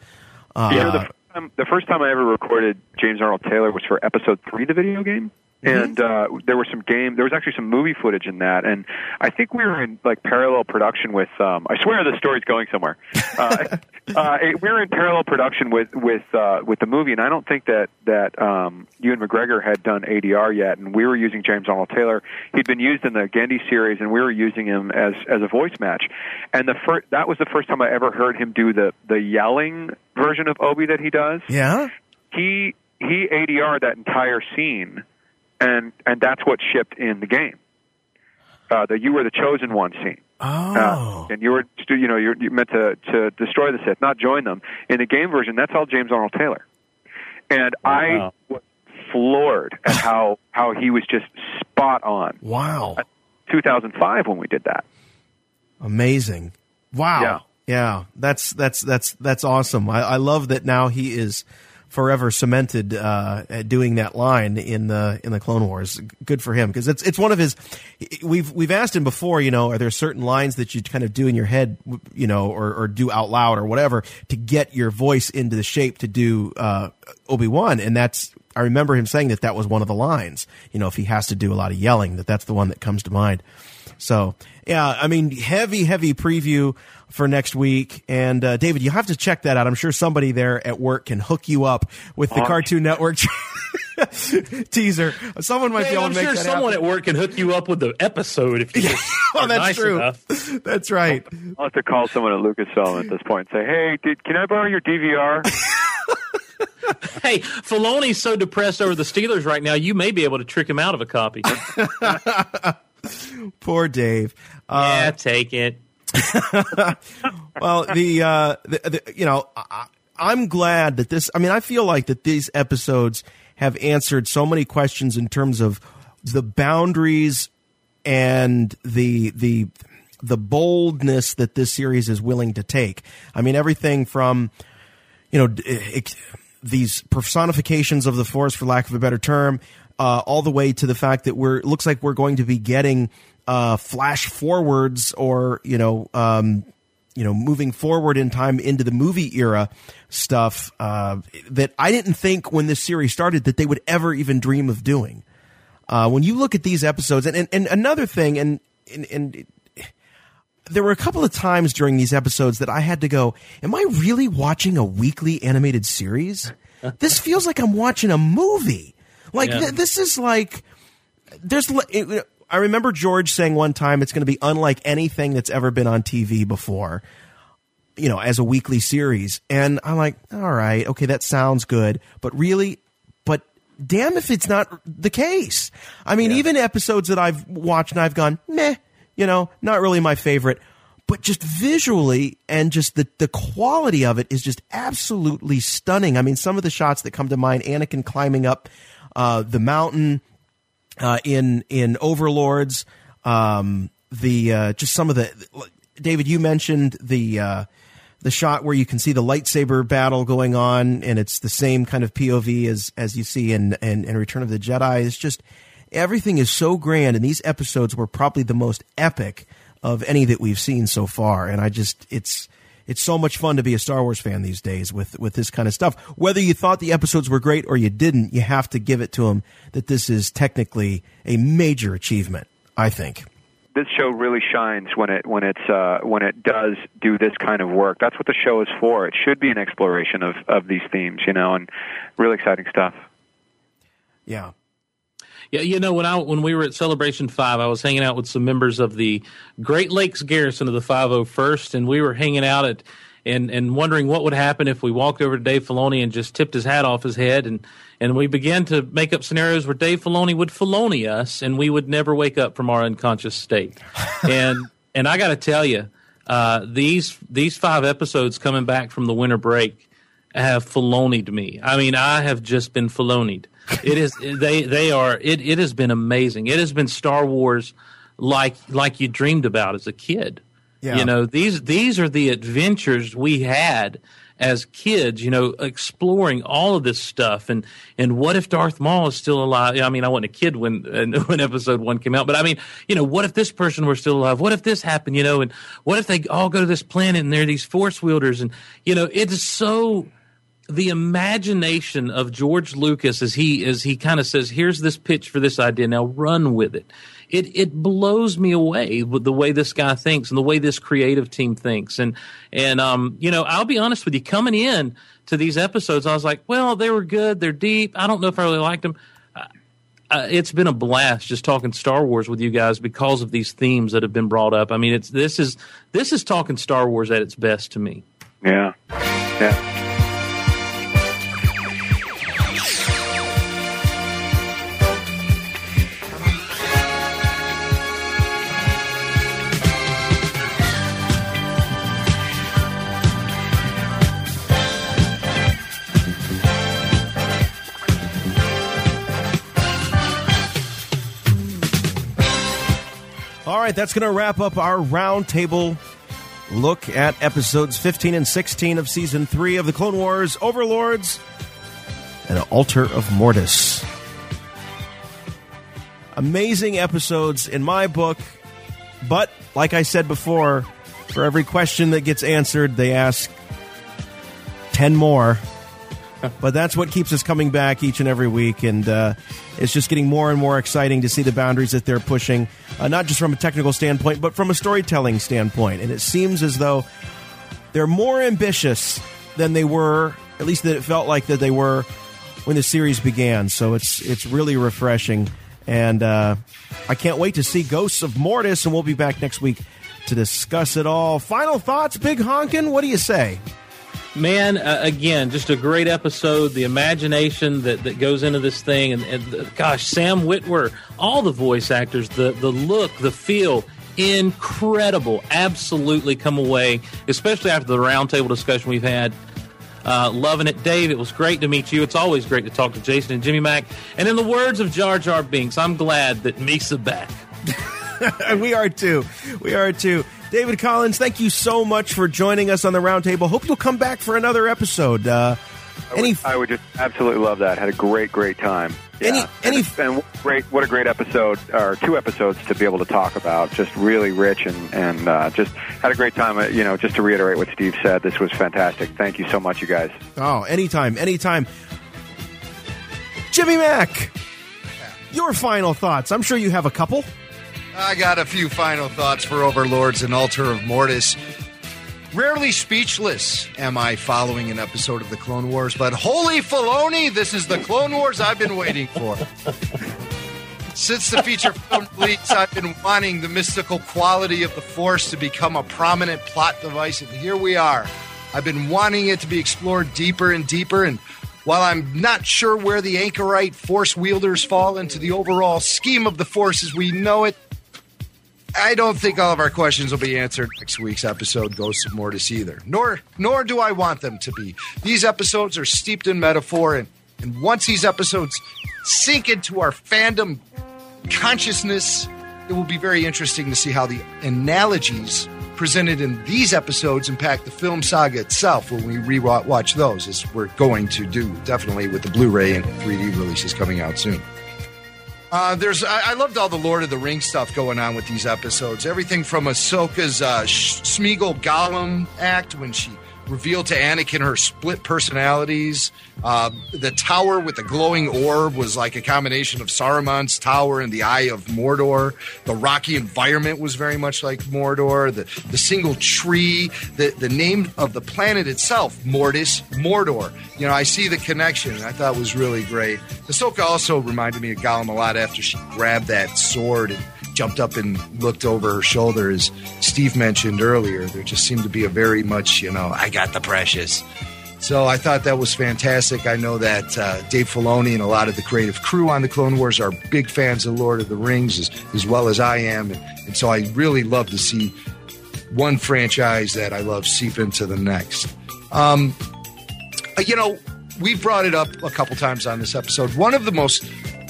S8: Uh,
S10: You know, the, first time, the first time I ever recorded James Arnold Taylor was for episode three of the video game. And uh, there were some game. There was actually some movie footage in that, and I think we were in like parallel production with. Um, I swear the story's going somewhere. Uh, uh, it- we were in parallel production with with uh, with the movie, and I don't think that that um, Ewan McGregor had done ADR yet, and we were using James Arnold Taylor. He'd been used in the Genndy series, and we were using him as as a voice match. And the first that was the first time I ever heard him do the the yelling version of Obi that he does
S8: Yeah.
S10: he he ADR that entire scene, and and that's what shipped in the game. Uh, the you were the chosen one scene.
S8: Oh.
S10: Uh, and you were, you know, you're, you're meant to to destroy the Sith, not join them. In the game version, that's all James Arnold Taylor. And I was floored at how how he was just spot on.
S8: Wow.
S10: 2005 when we did that.
S8: Amazing. Wow.
S10: Yeah.
S8: Yeah. That's that's that's that's awesome. I, I love that now he is forever cemented uh, at doing that line in the in the Clone Wars. Good for him because it's it's one of his. We've we've asked him before. You know, are there certain lines that you kind of do in your head, you know, or, or do out loud or whatever to get your voice into the shape to do uh, Obi Wan? And that's I remember him saying that that was one of the lines. You know, if he has to do a lot of yelling, that that's the one that comes to mind. So yeah, I mean, heavy, heavy preview for next week. And uh, David, you have to check that out. I'm sure somebody there at work can hook you up with the
S11: Oh.
S8: Cartoon Network teaser. Someone might
S11: Hey,
S8: be able
S11: I'm
S8: to make
S11: sure
S8: that
S11: someone
S8: happen.
S11: at work can hook you up with the episode if you just
S8: Oh,
S11: are
S8: that's
S11: nice
S8: true.
S11: enough.
S8: That's right.
S10: I'll have to call someone at Lucasfilm at this point and say, "Hey, did, can I borrow your DVR?"
S11: Hey, Filoni's so depressed over the Steelers right now, you may be able to trick him out of a copy.
S8: Poor Dave.
S11: yeah, take it.
S8: well, the, uh, the, the you know, I, I'm glad that this. I mean, I feel like that these episodes have answered so many questions in terms of the boundaries and the the the boldness that this series is willing to take. I mean, everything from you know, d- ex- these personifications of the force, for lack of a better term, uh, all the way to the fact that we're it looks like we're going to be getting uh, flash forwards or you know, um, you know, moving forward in time into the movie era stuff uh, that I didn't think when this series started that they would ever even dream of doing. Uh, when you look at these episodes, and, and, and another thing, and, and, and there were a couple of times during these episodes that I had to go, Am I really watching a weekly animated series? this feels like I'm watching a movie. Like,
S14: Yeah.
S8: th- this is like, there's, it- I remember George saying one time it's going to be unlike anything that's ever been on TV before, you know, as a weekly series. And I'm like, all right, okay, that sounds good. But really, but damn if it's not the case. I mean, even episodes that I've watched and I've gone, meh, you know, not really my favorite. But just visually and just the, the quality of it is just absolutely stunning. I mean, some of the shots that come to mind, Anakin climbing up uh, the mountain uh, in in Overlords, um, the uh, just some of the David, you mentioned the uh, the shot where you can see the lightsaber battle going on, and it's the same kind of POV as as you see in in, in Return of the Jedi. It's just everything is so grand, and these episodes were probably the most epic of any that we've seen so far. And I just it's it's so much fun to be a Star Wars fan these days with with this kind of stuff. Whether you thought the episodes were great or you didn't, you have to give it to them that this is technically a major achievement. I think.
S10: this show really shines when it when it's uh, when it does do this kind of work. That's what the show is for. It should be an exploration of of these themes, you know, and really exciting stuff.
S8: Yeah.
S11: Yeah, you know when I when we were at Celebration Five, I was hanging out with some members of the Great Lakes Garrison of the 501st, and we were hanging out at and and wondering what would happen if we walked over to Dave Filoni and just tipped his hat off his head, and and we began to make up scenarios where Dave Filoni would Filoni us, and we would never wake up from our unconscious state. and and I got to tell you, uh, these these five episodes coming back from the winter break have Filonied me. I mean, I have just been Filonied. It is they they are it it has been amazing. It has been Star Wars like like you dreamed about as a kid.
S8: Yeah.
S11: You know, these these are the adventures we had as kids, you know, exploring all of this stuff and and what if Darth Maul is still alive? I mean, I wasn't a kid when when episode 1 came out, but I mean, you know, what if this person were still alive? What if this happened, you know, and what if they all go to this planet and they're these force wielders and you know, it is so the imagination of George Lucas as he as he kind of says, "Here's this pitch for this idea. Now run with it." It it blows me away with the way this guy thinks and the way this creative team thinks. And and um, you know, I'll be honest with you, coming in to these episodes, I was like, "Well, they were good. They're deep. I don't know if I really liked them." Uh, it's been a blast just talking Star Wars with you guys because of these themes that have been brought up. I mean, it's this is this is talking Star Wars at its best to me.
S10: Yeah, yeah.
S8: Right, that's going to wrap up our roundtable look at episodes 15 and 16 of season 3 of the Clone Wars Overlords and Altar of Mortis. Amazing episodes in my book, but like I said before, for every question that gets answered, they ask 10 more. But that's what keeps us coming back each and every week, and uh, it's just getting more and more exciting to see the boundaries that they're pushing, uh, not just from a technical standpoint, but from a storytelling standpoint. And it seems as though they're more ambitious than they were, at least that it felt like that they were when the series began. So it's it's really refreshing, and uh, I can't wait to see Ghosts of Mortis, and we'll be back next week to discuss it all. Final thoughts, Big Honkin. What do you say?
S11: Man, uh, again, just a great episode. The imagination that, that goes into this thing, and, and the, gosh, Sam Witwer, all the voice actors, the the look, the feel, incredible. Absolutely, come away, especially after the roundtable discussion we've had. Uh, loving it, Dave. It was great to meet you. It's always great to talk to Jason and Jimmy Mack. And in the words of Jar Jar Binks, I'm glad that Misa back.
S8: we are too. We are too. David Collins, thank you so much for joining us on the roundtable. Hope you'll come back for another episode. Uh,
S10: I would, I would just absolutely love that. Had a great, great time. Yeah.
S8: Any, any,
S10: and, and great, what a great episode, or two episodes to be able to talk about. Just really rich and and uh, just had a great time. Uh, you know, just to reiterate what Steve said, this was fantastic. Thank you so much, you guys.
S8: Oh, anytime, anytime. Jimmy Mack, your final thoughts. I'm sure you have a couple.
S9: I got a few final thoughts for Overlords and Altar of Mortis. Rarely speechless am I following an episode of the Clone Wars, but holy Filoni, this is the Clone Wars I've been waiting for. Since the feature film release, I've been wanting the mystical quality of the Force to become a prominent plot device, and here we are. I've been wanting it to be explored deeper and deeper, and while I'm not sure where the anchorite Force wielders fall into the overall scheme of the Force as we know it, I don't think all of our questions will be answered next week's episode, Ghosts of Mortis, either. Nor, nor do I want them to be. These episodes are steeped in metaphor, and, and once these episodes sink into our fandom consciousness, it will be very interesting to see how the analogies presented in these episodes impact the film saga itself when we rewatch those, as we're going to do definitely with the Blu-ray and 3D releases coming out soon. Uh, there's, I, I, loved all the Lord of the Rings stuff going on with these episodes. Everything from Ahsoka's uh, Smeagol Gollum act when she revealed to Anakin her split personalities. Uh, the tower with the glowing orb was like a combination of Saruman's tower and the Eye of Mordor. The rocky environment was very much like Mordor. The, the single tree, the, the name of the planet itself, Mortis, Mordor. You know, I see the connection. I thought was really great. Ahsoka also reminded me of Gollum a lot after she grabbed that sword and jumped up and looked over her shoulder, as Steve mentioned earlier. There just seemed to be a very much, you know, I got the precious. So I thought that was fantastic. I know that uh, Dave Filoni and a lot of the creative crew on the Clone Wars are big fans of Lord of the Rings, as, as well as I am. And, and so I really love to see one franchise that I love seep into the next. Um, you know, we brought it up a couple times on this episode. One of the most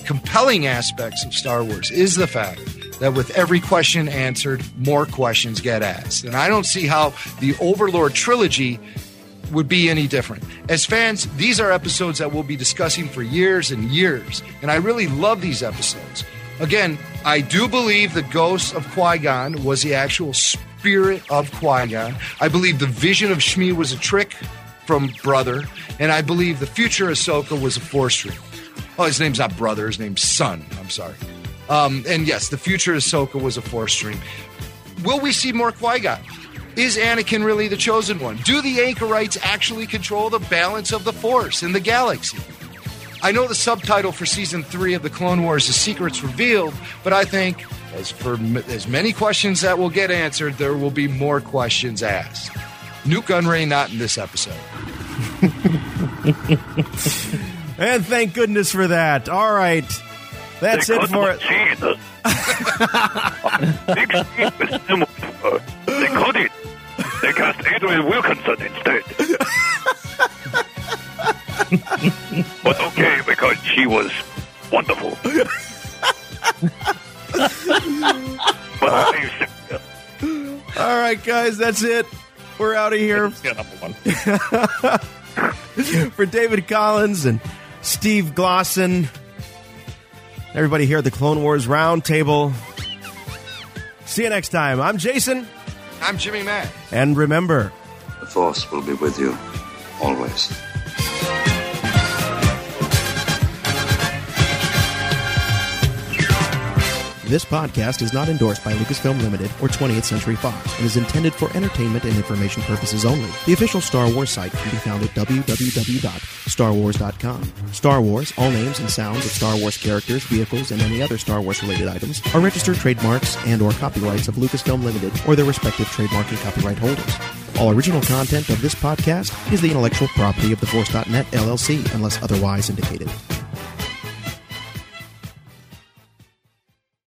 S9: compelling aspects of Star Wars is the fact that with every question answered, more questions get asked. And I don't see how the Overlord trilogy would be any different. As fans, these are episodes that we'll be discussing for years and years. And I really love these episodes. Again, I do believe the ghost of Qui Gon was the actual spirit of Qui Gon. I believe the vision of Shmi was a trick from Brother, and I believe the future Ahsoka was a Force dream. Oh, his name's not Brother, his name's Son. I'm sorry. Um, and yes, the future Ahsoka was a Force dream. Will we see more Qui Gon? Is Anakin really the chosen one? Do the anchorites actually control the balance of the Force in the galaxy? I know the subtitle for season three of the Clone Wars is Secrets Revealed, but I think as for as many questions that will get answered, there will be more questions asked. Nute Gunray not in this episode.
S15: And thank goodness for that. All right. That's
S16: They
S15: it for it.
S16: couldn't see the big screen with them, uh, They couldn't. They cast Adrian Wilkinson instead. but okay, because she was wonderful.
S15: All right, guys, that's it. We're out of here. For David Collins and Steve Glosson, everybody here at the Clone Wars Roundtable. See you next time. I'm Jason,
S9: I'm Jimmy Mack.
S15: and remember,
S7: The Force will be with you always.
S15: This podcast is not endorsed by Lucasfilm Limited or 20th Century Fox and is intended for entertainment and information purposes only. The official Star Wars site can be found at www.starwars.com. Star Wars, all names and sounds of Star Wars characters, vehicles, and any other Star Wars related items are registered trademarks and or copyrights of Lucasfilm Limited or their respective trademark and copyright holders. All original content of this podcast is the intellectual property of the Force.net LLC unless otherwise indicated.